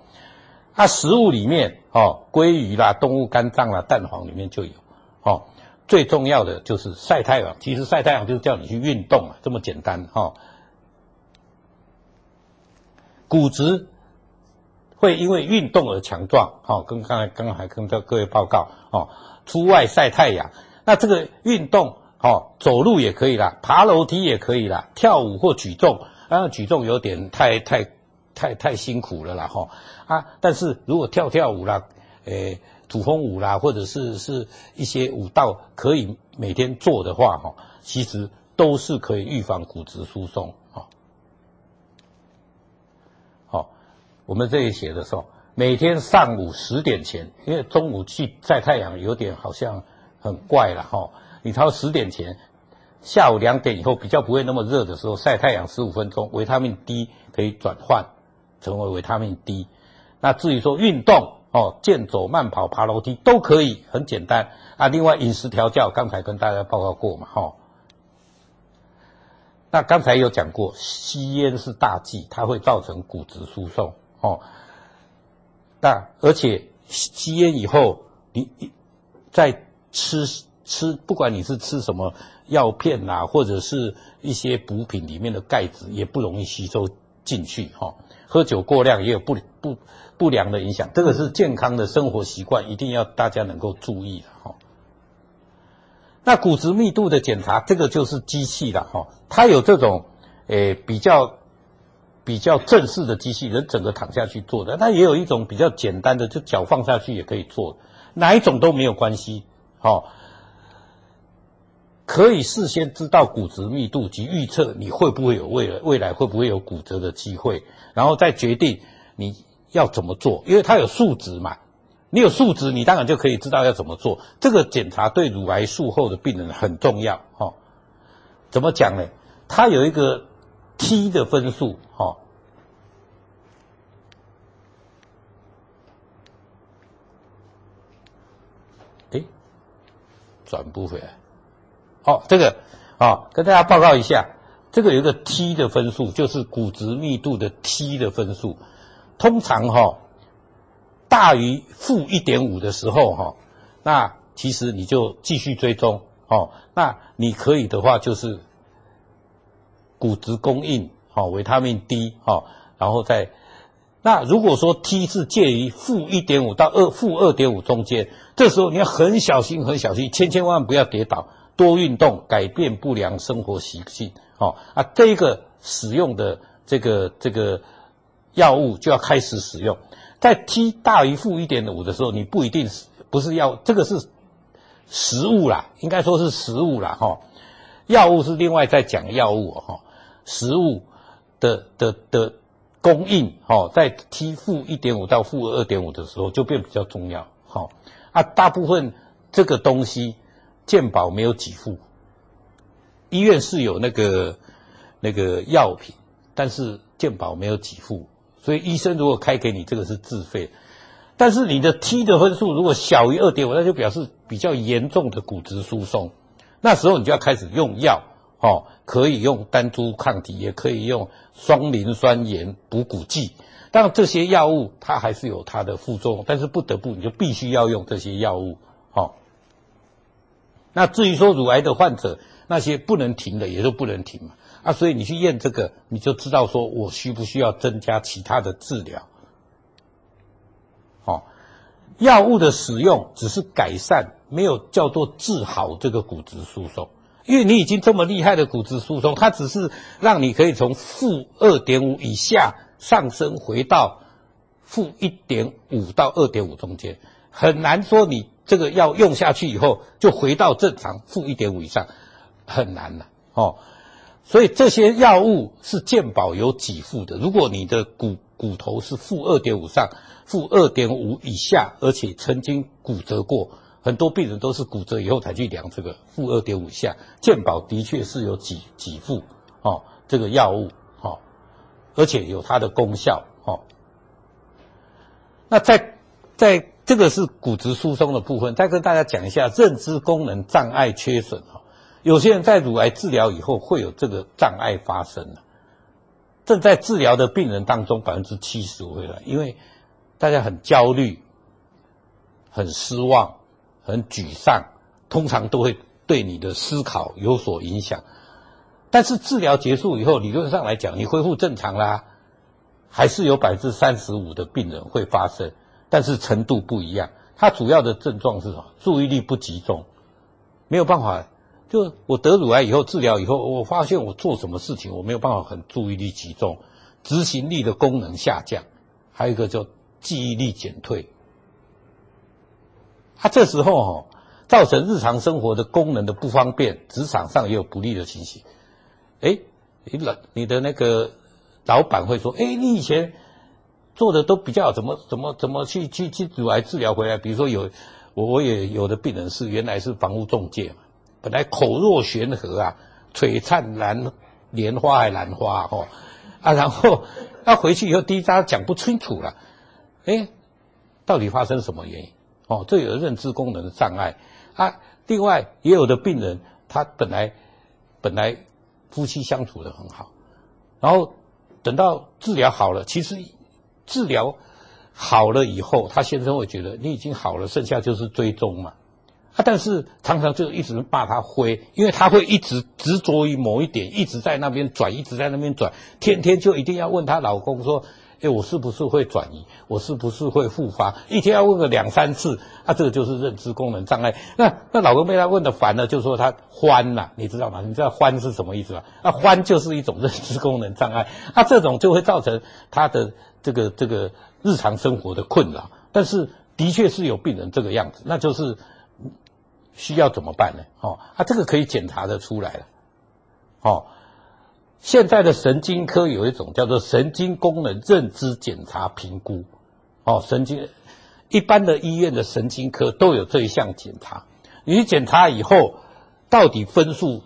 它食物里面哦，鲑鱼啦、动物肝脏啦、蛋黄里面就有。哦，最重要的就是晒太阳。其实晒太阳就是叫你去运动啊，这么简单哈。哦骨质会因为运动而强壮，好，跟刚才刚刚还跟各位报告，哦，出外晒太阳，那这个运动，哦，走路也可以啦，爬楼梯也可以啦，跳舞或举重，啊，举重有点太太太太辛苦了啦，哈，啊，但是如果跳跳舞啦，诶，土风舞啦，或者是是一些舞蹈可以每天做的话，哈，其实都是可以预防骨质疏松。好我们这里写的时候，每天上午十点前，因为中午去晒太阳有点好像很怪了哈。你超十点前，下午两点以后比较不会那么热的时候晒太阳十五分钟，维他命 D 可以转换成为维他命 D。那至于说运动哦，健走、慢跑、爬楼梯都可以，很简单啊。另外饮食调教，刚才跟大家报告过嘛哈。那刚才有讲过，吸烟是大忌，它会造成骨质疏松。哦，那而且吸烟以后，你你在吃吃，不管你是吃什么药片呐，或者是一些补品里面的钙质，也不容易吸收进去。哈，喝酒过量也有不不不良的影响。这个是健康的生活习惯，一定要大家能够注意的。哈，那骨质密度的检查，这个就是机器了。哈，它有这种诶比较。比较正式的机器人整个躺下去做的，那也有一种比较简单的，就脚放下去也可以做，哪一种都没有关系，哦，可以事先知道骨质密度及预测你会不会有未来未来会不会有骨折的机会，然后再决定你要怎么做，因为它有数值嘛，你有数值，你当然就可以知道要怎么做。这个检查对乳癌术后的病人很重要，哦，怎么讲呢？它有一个。T 的分数，哈，诶，转不回来，好，这个啊，跟大家报告一下，这个有一个 T 的分数，就是骨质密度的 T 的分数，通常哈大于负一点五的时候，哈，那其实你就继续追踪，哦，那你可以的话就是。骨质供应好，维他命 D 好，然后再那如果说 T 是介于负一点五到二负二点五中间，这时候你要很小心，很小心，千千万不要跌倒，多运动，改变不良生活习性。哦啊，这个使用的这个这个药物就要开始使用。在 T 大于负一点五的时候，你不一定是不是药，这个是食物啦，应该说是食物啦，哈。药物是另外再讲药物哈，食物的的的。供应哦，在 T 负一点五到负二点五的时候就变比较重要。好啊，大部分这个东西健保没有给付，医院是有那个那个药品，但是健保没有给付，所以医生如果开给你这个是自费。但是你的 T 的分数如果小于二点五，那就表示比较严重的骨质疏松，那时候你就要开始用药。哦，可以用单株抗体，也可以用双磷酸盐补骨剂。当然，这些药物它还是有它的副作用，但是不得不你就必须要用这些药物。那至于说乳癌的患者，那些不能停的也都不能停嘛。啊，所以你去验这个，你就知道说我需不需要增加其他的治疗。哦，药物的使用只是改善，没有叫做治好这个骨质疏松。因为你已经这么厉害的骨质疏松，它只是让你可以从负二点五以下上升回到负一点五到二点五中间，很难说你这个药用下去以后就回到正常负一点五以上，很难了哦。所以这些药物是健保有给付的。如果你的骨骨头是负二点五上负二点五以下，而且曾经骨折过。很多病人都是骨折以后才去量这个负二点五下，健保的确是有给给付哦，这个药物哦，而且有它的功效哦。那在在这个是骨质疏松的部分，再跟大家讲一下认知功能障碍缺损哈。有些人在乳癌治疗以后会有这个障碍发生，正在治疗的病人当中百分之七十会来，因为大家很焦虑，很失望。很沮丧，通常都会对你的思考有所影响。但是治疗结束以后，理论上来讲，你恢复正常啦，还是有百分之三十五的病人会发生，但是程度不一样。它主要的症状是什么？注意力不集中，没有办法。就我得乳癌以后治疗以后，我发现我做什么事情我没有办法很注意力集中，执行力的功能下降，还有一个叫记忆力减退。他、啊、这时候哦，造成日常生活的功能的不方便，职场上也有不利的情形。哎，你老你的那个老板会说：“哎，你以前做的都比较，怎么怎么怎么去去去阻碍治疗回来？比如说有我我也有的病人是原来是房屋中介嘛，本来口若悬河啊，璀璨兰莲花还兰花哦啊，然后他回去以后第一章讲不清楚了，哎，到底发生什么原因？”哦，这有认知功能的障碍啊。另外，也有的病人，他本来本来夫妻相处的很好，然后等到治疗好了，其实治疗好了以后，他先生会觉得你已经好了，剩下就是追踪嘛。啊，但是常常就一直骂他灰，因为他会一直执着于某一点，一直在那边转，一直在那边转，天天就一定要问她老公说。哎，我是不是会转移？我是不是会复发？一天要问个两三次，啊，这个就是认知功能障碍。那那老公被他问的烦了，就说他欢呐，你知道吗？你知道欢是什么意思吗？啊，欢就是一种认知功能障碍，啊，这种就会造成他的这个这个日常生活的困扰。但是的确是有病人这个样子，那就是需要怎么办呢？哦，啊，这个可以检查得出来了，哦。现在的神经科有一种叫做神经功能认知检查评估，哦，神经一般的医院的神经科都有这一项检查。你检查以后，到底分数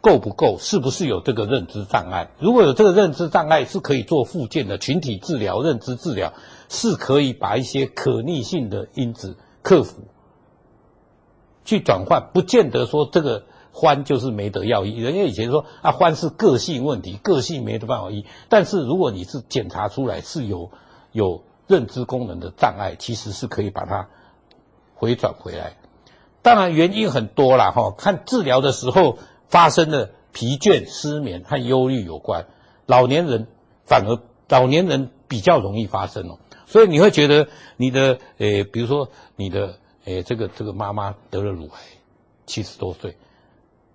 够不够？是不是有这个认知障碍？如果有这个认知障碍，是可以做复健的群体治疗、认知治疗，是可以把一些可逆性的因子克服，去转换，不见得说这个。欢就是没得药医，人家以前说啊，欢是个性问题，个性没得办法医。但是如果你是检查出来是有有认知功能的障碍，其实是可以把它回转回来。当然原因很多啦，哈，看治疗的时候发生的疲倦、失眠和忧郁有关。老年人反而老年人比较容易发生哦。所以你会觉得你的诶，比如说你的诶，这个这个妈妈得了乳癌，七十多岁，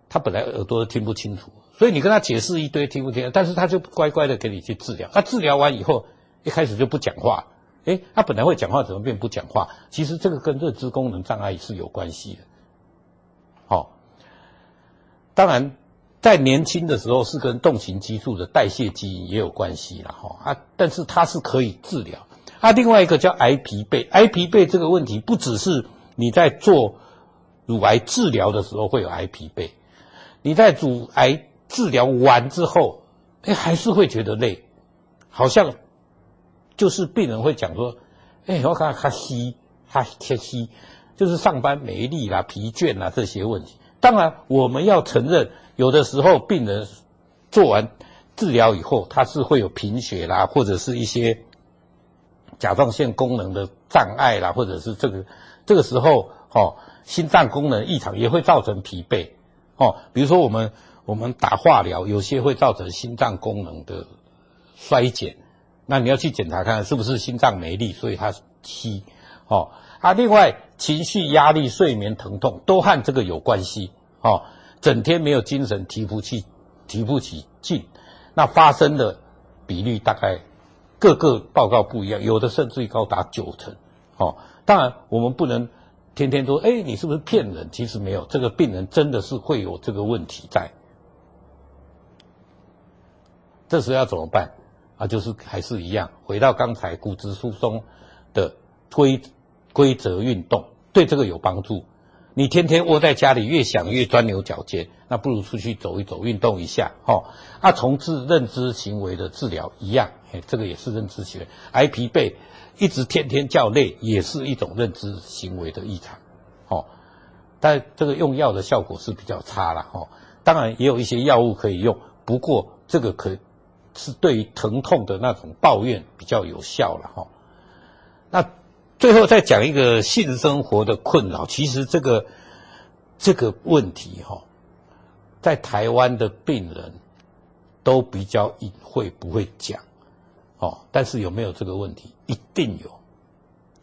他本来耳朵都听不清楚，所以你跟他解释一堆听不听，但是他就乖乖的给你去治疗。他治疗完以后，一开始就不讲话，诶，他本来会讲话，怎么变不讲话？其实这个跟认知功能障碍是有关系的。好、哦，当然在年轻的时候是跟动情激素的代谢基因也有关系了哈啊，但是它是可以治疗。啊，另外一个叫癌疲惫，癌疲惫这个问题不只是你在做乳癌治疗的时候会有癌疲惫，你在乳癌治疗完之后，哎，还是会觉得累，好像就是病人会讲说，哎，我看他吸，他天吸，就是上班没力啦、疲倦啦这些问题。当然，我们要承认，有的时候病人做完治疗以后，他是会有贫血啦，或者是一些。甲状腺功能的障碍啦，或者是这个这个时候，哦，心脏功能异常也会造成疲惫，哦，比如说我们我们打化疗，有些会造成心脏功能的衰减，那你要去检查看是不是心脏没力，所以它吸，哦，啊，另外情绪压力、睡眠、疼痛都和这个有关系，哦，整天没有精神，提不起提不起劲，那发生的比率大概。各个报告不一样，有的甚至于高达九成。哦，当然我们不能天天说，哎，你是不是骗人？其实没有，这个病人真的是会有这个问题在。这时候要怎么办？啊，就是还是一样，回到刚才骨质疏松的规规则运动，对这个有帮助。你天天窝在家里，越想越钻牛角尖，那不如出去走一走，运动一下，哦。啊，从事认知行为的治疗一样，哎，这个也是认知行为。癌疲惫，一直天天叫累，也是一种认知行为的异常，哦。但这个用药的效果是比较差了，哦。当然也有一些药物可以用，不过这个可是对于疼痛的那种抱怨比较有效了，哈，哦。那。最后再讲一个性生活的困扰，其实这个这个问题哈，在台湾的病人都比较隐晦，不会讲，哦，但是有没有这个问题？一定有，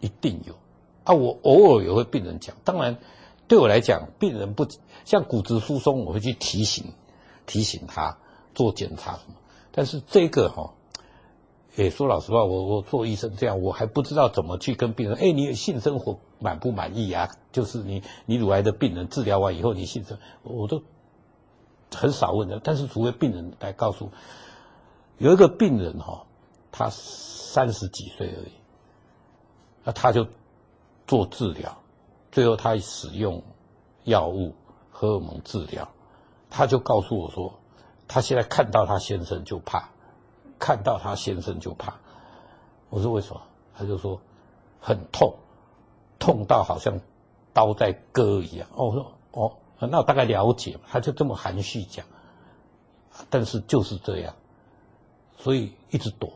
一定有。啊，我偶尔也会病人讲，当然对我来讲，病人不像骨质疏松，我会去提醒提醒他做检查什么，但是这个哈。诶，说老实话，我我做医生这样，我还不知道怎么去跟病人。诶，你性生活满不满意啊？就是你你乳癌的病人治疗完以后，你性生，我都很少问的。但是除非病人来告诉，有一个病人哈，他三十几岁而已，那他就做治疗，最后他使用药物荷尔蒙治疗，他就告诉我说，他现在看到他先生就怕。看到他先生就怕，我说为什么？他就说很痛，痛到好像刀在割一样。哦，我说哦，那我大概了解，他就这么含蓄讲，但是就是这样，所以一直躲，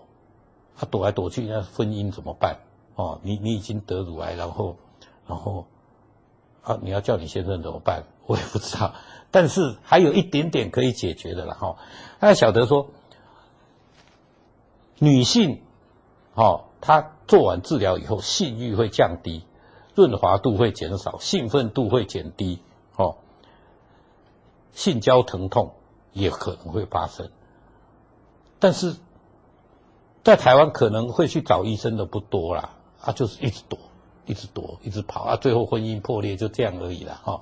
他躲来躲去，那婚姻怎么办？哦，你你已经得乳癌，然后然后啊，你要叫你先生怎么办？我也不知道，(laughs) 但是还有一点点可以解决的了哈。他晓得说。女性，哦，她做完治疗以后，性欲会降低，润滑度会减少，兴奋度会减低，哦，性交疼痛也可能会发生。但是在台湾可能会去找医生的不多啦，啊，就是一直躲，一直躲，一直跑，啊，最后婚姻破裂就这样而已了，哈、哦。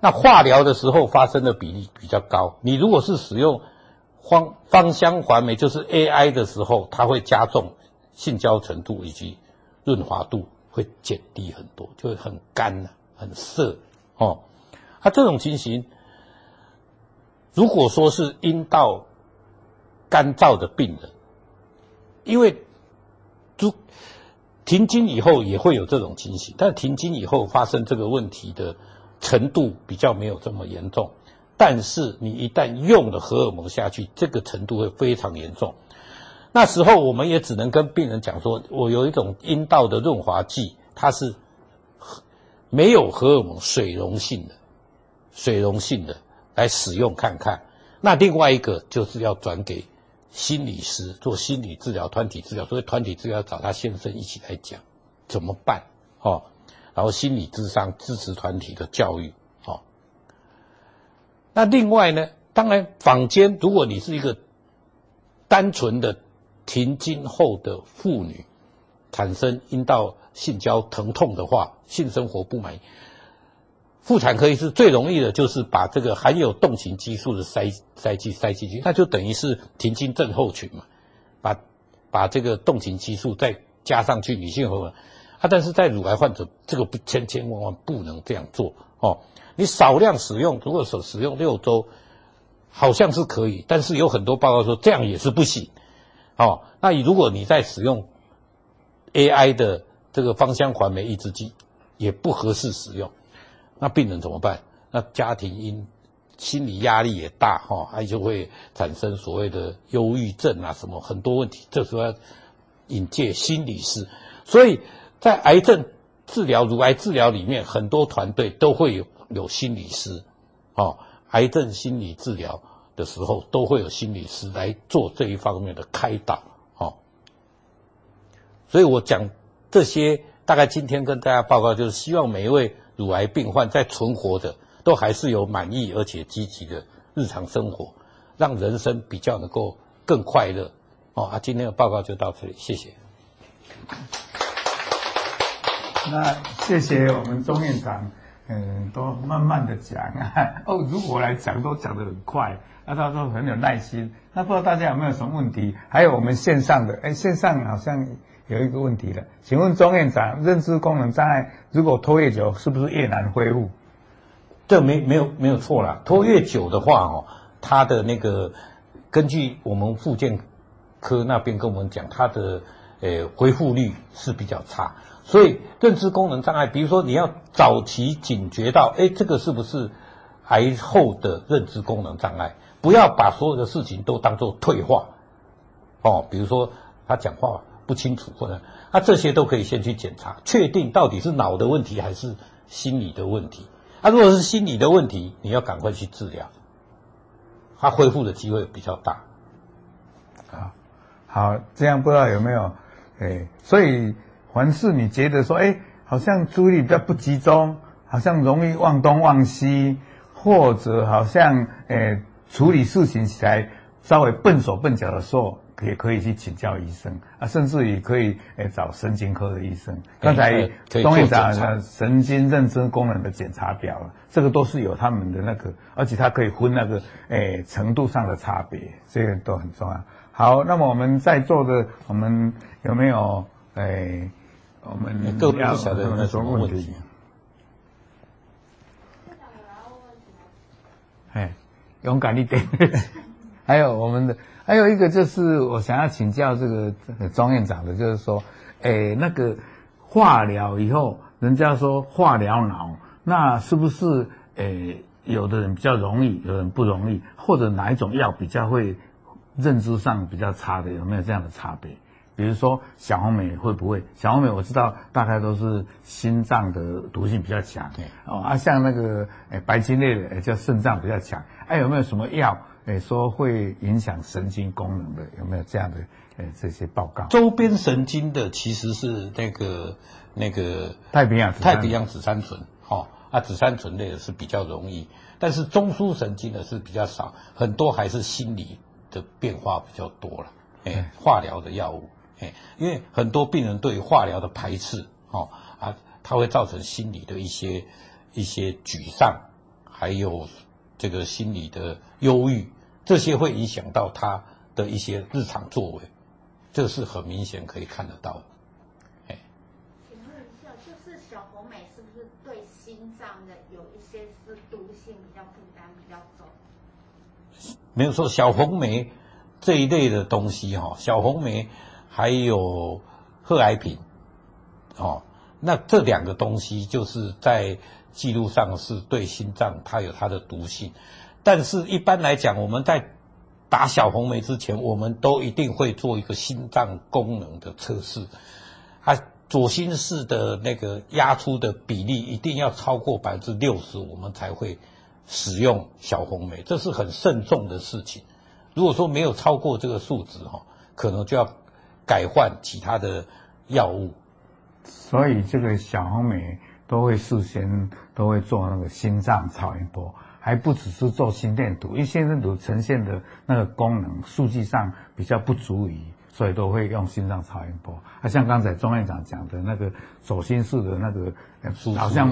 那化疗的时候发生的比例比较高，你如果是使用。芳芳香环酶就是 AI 的时候，它会加重性交程度以及润滑度会减低很多，就会很干很涩哦。它、啊、这种情形，如果说是阴道干燥的病人，因为就停经以后也会有这种情形，但停经以后发生这个问题的程度比较没有这么严重。但是你一旦用了荷尔蒙下去，这个程度会非常严重。那时候我们也只能跟病人讲说，我有一种阴道的润滑剂，它是没有荷尔蒙、水溶性的，水溶性的来使用看看。那另外一个就是要转给心理师做心理治疗、团体治疗，所以团体治疗找他先生一起来讲怎么办哦。然后心理咨商支持团体的教育哦。那另外呢，当然坊间如果你是一个单纯的停经后的妇女，产生阴道性交疼痛的话，性生活不满意。妇产科医师最容易的就是把这个含有动情激素的塞塞剂塞进去，那就等于是停经症候群嘛，把把这个动情激素再加上去，女性荷尔蒙啊，但是在乳癌患者，这个不千千万万不能这样做哦。你少量使用，如果说使用六周，好像是可以，但是有很多报告说这样也是不行哦。那如果你在使用 AI 的这个芳香环酶抑制剂，也不合适使用。那病人怎么办？那家庭因心理压力也大哈，还就会产生所谓的忧郁症啊，什么很多问题。这时候要引介心理师，所以在癌症治疗、乳癌治疗里面，很多团队都会有有心理师，哦，癌症心理治疗的时候都会有心理师来做这一方面的开导，哦。所以我讲这些，大概今天跟大家报告，就是希望每一位。乳癌病患在存活的都还是有满意而且积极的日常生活，让人生比较能够更快乐。哦啊，今天的报告就到这里，谢谢。那谢谢我们钟院长，嗯，都慢慢的讲啊。哦，如果来讲都讲得很快，那他说很有耐心。那不知道大家有没有什么问题？还有我们线上的，哎，线上好像。有一个问题了，请问钟院长，认知功能障碍如果拖越久，是不是越难恢复？这没没有没有错啦，拖越久的话哦，他的那个根据我们复健科那边跟我们讲，他的呃恢复率是比较差。所以认知功能障碍，比如说你要早期警觉到，哎，这个是不是癌后的认知功能障碍？不要把所有的事情都当做退化哦，比如说他讲话。不清楚或者，那、啊、这些都可以先去检查，确定到底是脑的问题还是心理的问题。啊，如果是心理的问题，你要赶快去治疗，他恢复的机会比较大。啊，好，这样不知道有没有？哎，所以凡是你觉得说，哎，好像注意力比较不集中，好像容易忘东忘西，或者好像哎处理事情起来稍微笨手笨脚的时候。也可以去请教医生啊，甚至也可以诶找神经科的医生。刚才钟院长的神经认知功能的检查表，这个都是有他们的那个，而且它可以分那个诶程度上的差别，这个都很重要。好，那么我们在座的，我们有没有诶？我们都不晓得有没有什么问题？哎，勇敢一点。(laughs) 还有我们的。还有一个就是我想要请教这个钟院长的，就是说，诶，那个化疗以后，人家说化疗脑，那是不是诶，有的人比较容易，有人不容易，或者哪一种药比较会认知上比较差的，有没有这样的差别？比如说小红梅会不会？小红梅我知道大概都是心脏的毒性比较强，哦，啊，像那个诶白金类的，叫肾脏比较强，哎，有没有什么药？诶，说会影响神经功能的，有没有这样的诶这些报告？周边神经的其实是那个那个太平洋太平洋紫杉醇，哈啊紫杉醇类的是比较容易，但是中枢神经的是比较少，很多还是心理的变化比较多了。诶，化疗的药物，诶，因为很多病人对化疗的排斥，哦啊，它会造成心理的一些一些沮丧，还有。这个心理的忧郁，这些会影响到他的一些日常作为，这是很明显可以看得到的。哎，请问一下，就是小红莓是不是对心脏的有一些是毒性比较负担比较重？没有错，小红梅这一类的东西哈，小红梅还有贺癌品，哦，那这两个东西就是在。记录上是对心脏它有它的毒性，但是一般来讲，我们在打小红梅之前，我们都一定会做一个心脏功能的测试，啊，左心室的那个压出的比例一定要超过百分之六十，我们才会使用小红梅，这是很慎重的事情，如果说没有超过这个数值哈，可能就要改换其他的药物。所以这个小红梅都会事先都会做那个心脏超音波，还不只是做心电图，因为心电图呈现的那个功能数据上比较不足以，所以都会用心脏超音波。啊，像刚才钟院长讲的那个左心式的那个，好像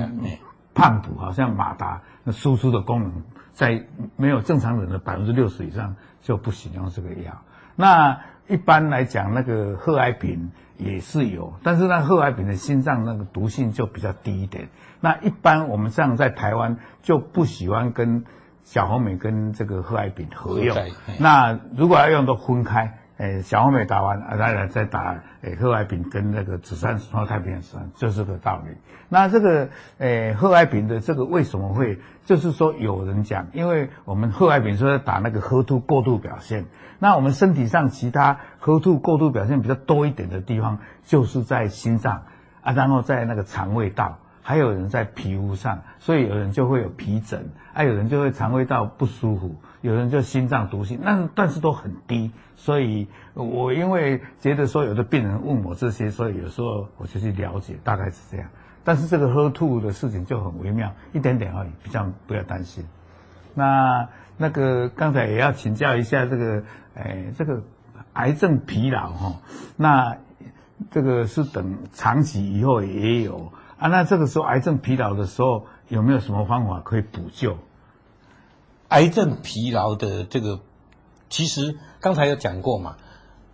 胖虎，好像马达那输出的功能，在没有正常人的百分之六十以上就不行用这个药。那一般来讲，那个贺癌平也是有，但是那贺癌平的心脏那个毒性就比较低一点。那一般我们这样在台湾就不喜欢跟小红莓跟这个贺癌平合用。那如果要用都分开。诶，小红莓打完，啊，再来再打诶，贺癌平跟那个紫杉酸肽变酸，就是个道理。那这个诶，贺癌平的这个为什么会，就是说有人讲，因为我们贺癌平说打那个喝吐过度表现，那我们身体上其他喝吐过度表现比较多一点的地方，就是在心脏啊，然后在那个肠胃道。还有人在皮肤上，所以有人就会有皮疹，还、啊、有人就会肠胃道不舒服，有人就心脏毒性，那但是都很低。所以我因为觉得说有的病人问我这些，所以有时候我就去了解，大概是这样。但是这个喝吐的事情就很微妙，一点点而已，比较不要担心。那那个刚才也要请教一下这个，哎，这个癌症疲劳哈，那这个是等长期以后也有。啊，那这个时候癌症疲劳的时候，有没有什么方法可以补救？癌症疲劳的这个，其实刚才有讲过嘛。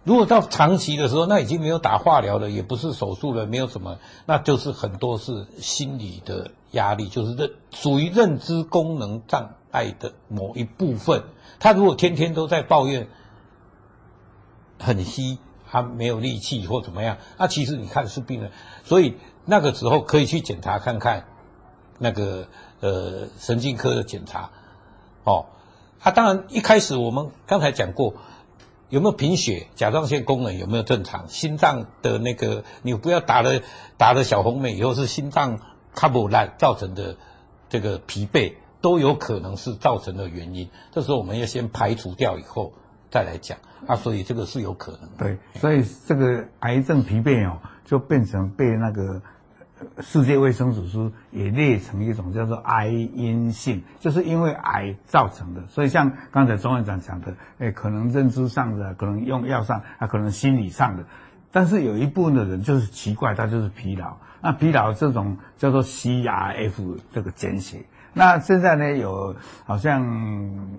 如果到长期的时候，那已经没有打化疗了，也不是手术了，没有什么，那就是很多是心理的压力，就是认属于认知功能障碍的某一部分。他如果天天都在抱怨，很稀，他没有力气或怎么样，那其实你看是病人，所以。那个时候可以去检查看看，那个呃神经科的检查，哦，啊当然一开始我们刚才讲过，有没有贫血，甲状腺功能有没有正常，心脏的那个你不要打了打了小红梅以后是心脏卡不烂造成的这个疲惫，都有可能是造成的原因。这时候我们要先排除掉以后再来讲，啊所以这个是有可能。对，所以这个癌症疲惫哦，就变成被那个。世界卫生组织也列成一种叫做癌因性，就是因为癌造成的。所以像刚才钟院长讲的，诶，可能认知上的，可能用药上，啊，可能心理上的。但是有一部分的人就是奇怪，他就是疲劳。那疲劳这种叫做 CRF 这个简写。那现在呢，有好像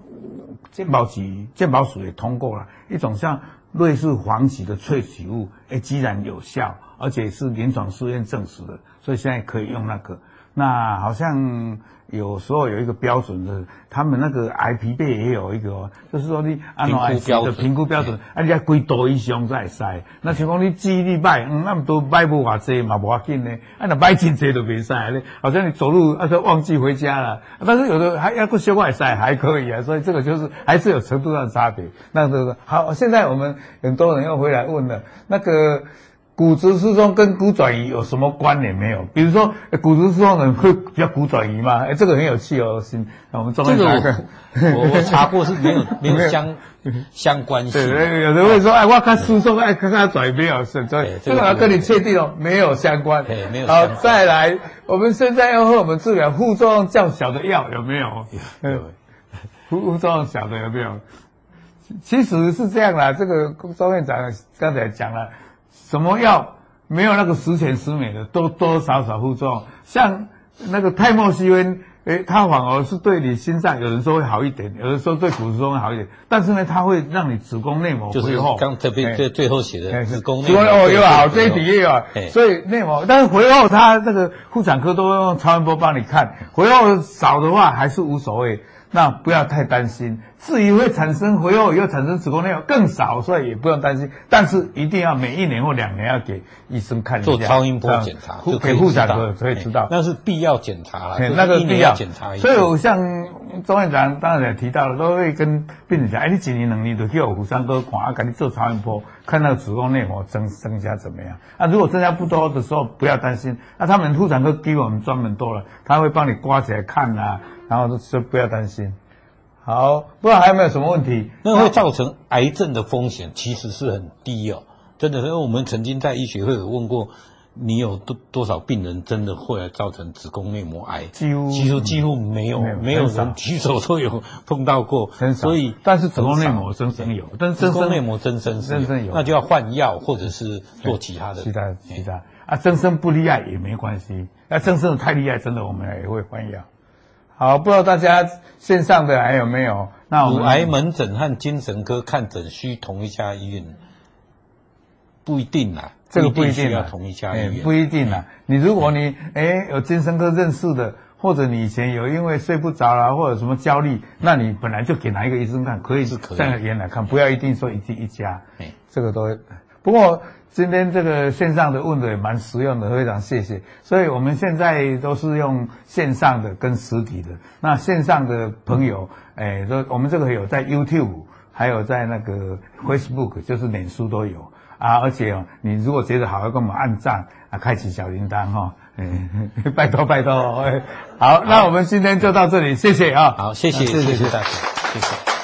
健保局、健保署也通过了一种像瑞士黄芪的萃取物，哎，既然有效。而且是临床试验证实的，所以现在可以用那个。那好像有时候有一个标准的，他们那个癌疲惫也有一个，就是说你按照癌的评估标准，啊，你要几度以上再使。那像讲你记忆力歹，嗯，那么多买不偌济嘛，不要紧呢。啊，那买真济都别使咧。好像你走路啊，就忘记回家了。但是有的还要过修外使还可以啊，所以这个就是还是有程度上的差别。那这个好，现在我们很多人又回来问了，那个。骨质疏松跟骨转移有什么关联没有？比如说，骨质疏松人会比较骨转移吗？哎，这个很有趣哦。行，我们中间查个，我我查过是没有 (laughs) 没有相相关性。对，有人会说，哎，我看疏松，哎，看看转移没有是，所以这个要跟你确定哦，没有相关。没有。好，再来，我们现在要和我们治疗副作用较小的药有没有？有。副作用小的有没有？其实是这样啦，这个周院长刚才讲了。什么药没有那个十全十美的，多多少少副作用。像那个泰莫西韦，诶，它反而是对你心脏，有人说会好一点，有人说对骨质疏松好一点。但是呢，它会让你子宫内膜肥厚。刚特别最最后写的子宫内膜哦，又好，这一题也有。所以内膜，但是回后，它那个妇产科都会用超音波帮你看，回后少的话还是无所谓。那不要太担心，至于会产生肥厚以后产生子宫内膜更少，所以也不用担心。但是一定要每一年或两年要给医生看一下，做超音波检查，给妇产科可以知道。那是必要检查了，那个必要检查。所以我像钟院长当然也提到了，都会跟病人讲：哎，你几年能力都去妇产科看，啊，给你做超音波，看那个子宫内膜增增加怎么样。啊，如果增加不多的时候，不要担心。那他们妇产科比我们专门多了，他会帮你刮起来看啊。然后就不要担心，好，不知道还有没有什么问题？那会造成癌症的风险其实是很低哦，真的。因为我们曾经在医学会有问过，你有多多少病人真的会来造成子宫内膜癌？几乎几乎几乎没有，没有人举手都有碰到过。很少。所以，但是子宫内膜增生有，但是子宫内膜增生增生有，那就要换药或者是做其他的。其他其他啊，增生不厉害也没关系，那增生的太厉害，真的我们也会换药。好，不知道大家线上的还有没有？那我们乳癌门诊和精神科看诊需同一家医院？不一定啦，这个不一定要同一家医院，不一定啦。你如果你哎有精神科认识的，或者你以前有因为睡不着啦，或者什么焦虑，那你本来就给哪一个医生看，可以是可以在医院来看，不要一定说一定一家。哎，这个都不过。今天这个线上的问的也蛮实用的，非常谢谢。所以我们现在都是用线上的跟实体的。那线上的朋友，哎，都我们这个有在 YouTube，还有在那个 Facebook，就是脸书都有啊。而且哦你如果觉得好，要跟我们按赞啊，开启小铃铛哈。哎，拜 (laughs) 托拜托。好，好，那我们今天就到这里，谢谢啊。好，谢谢谢谢大家，谢谢。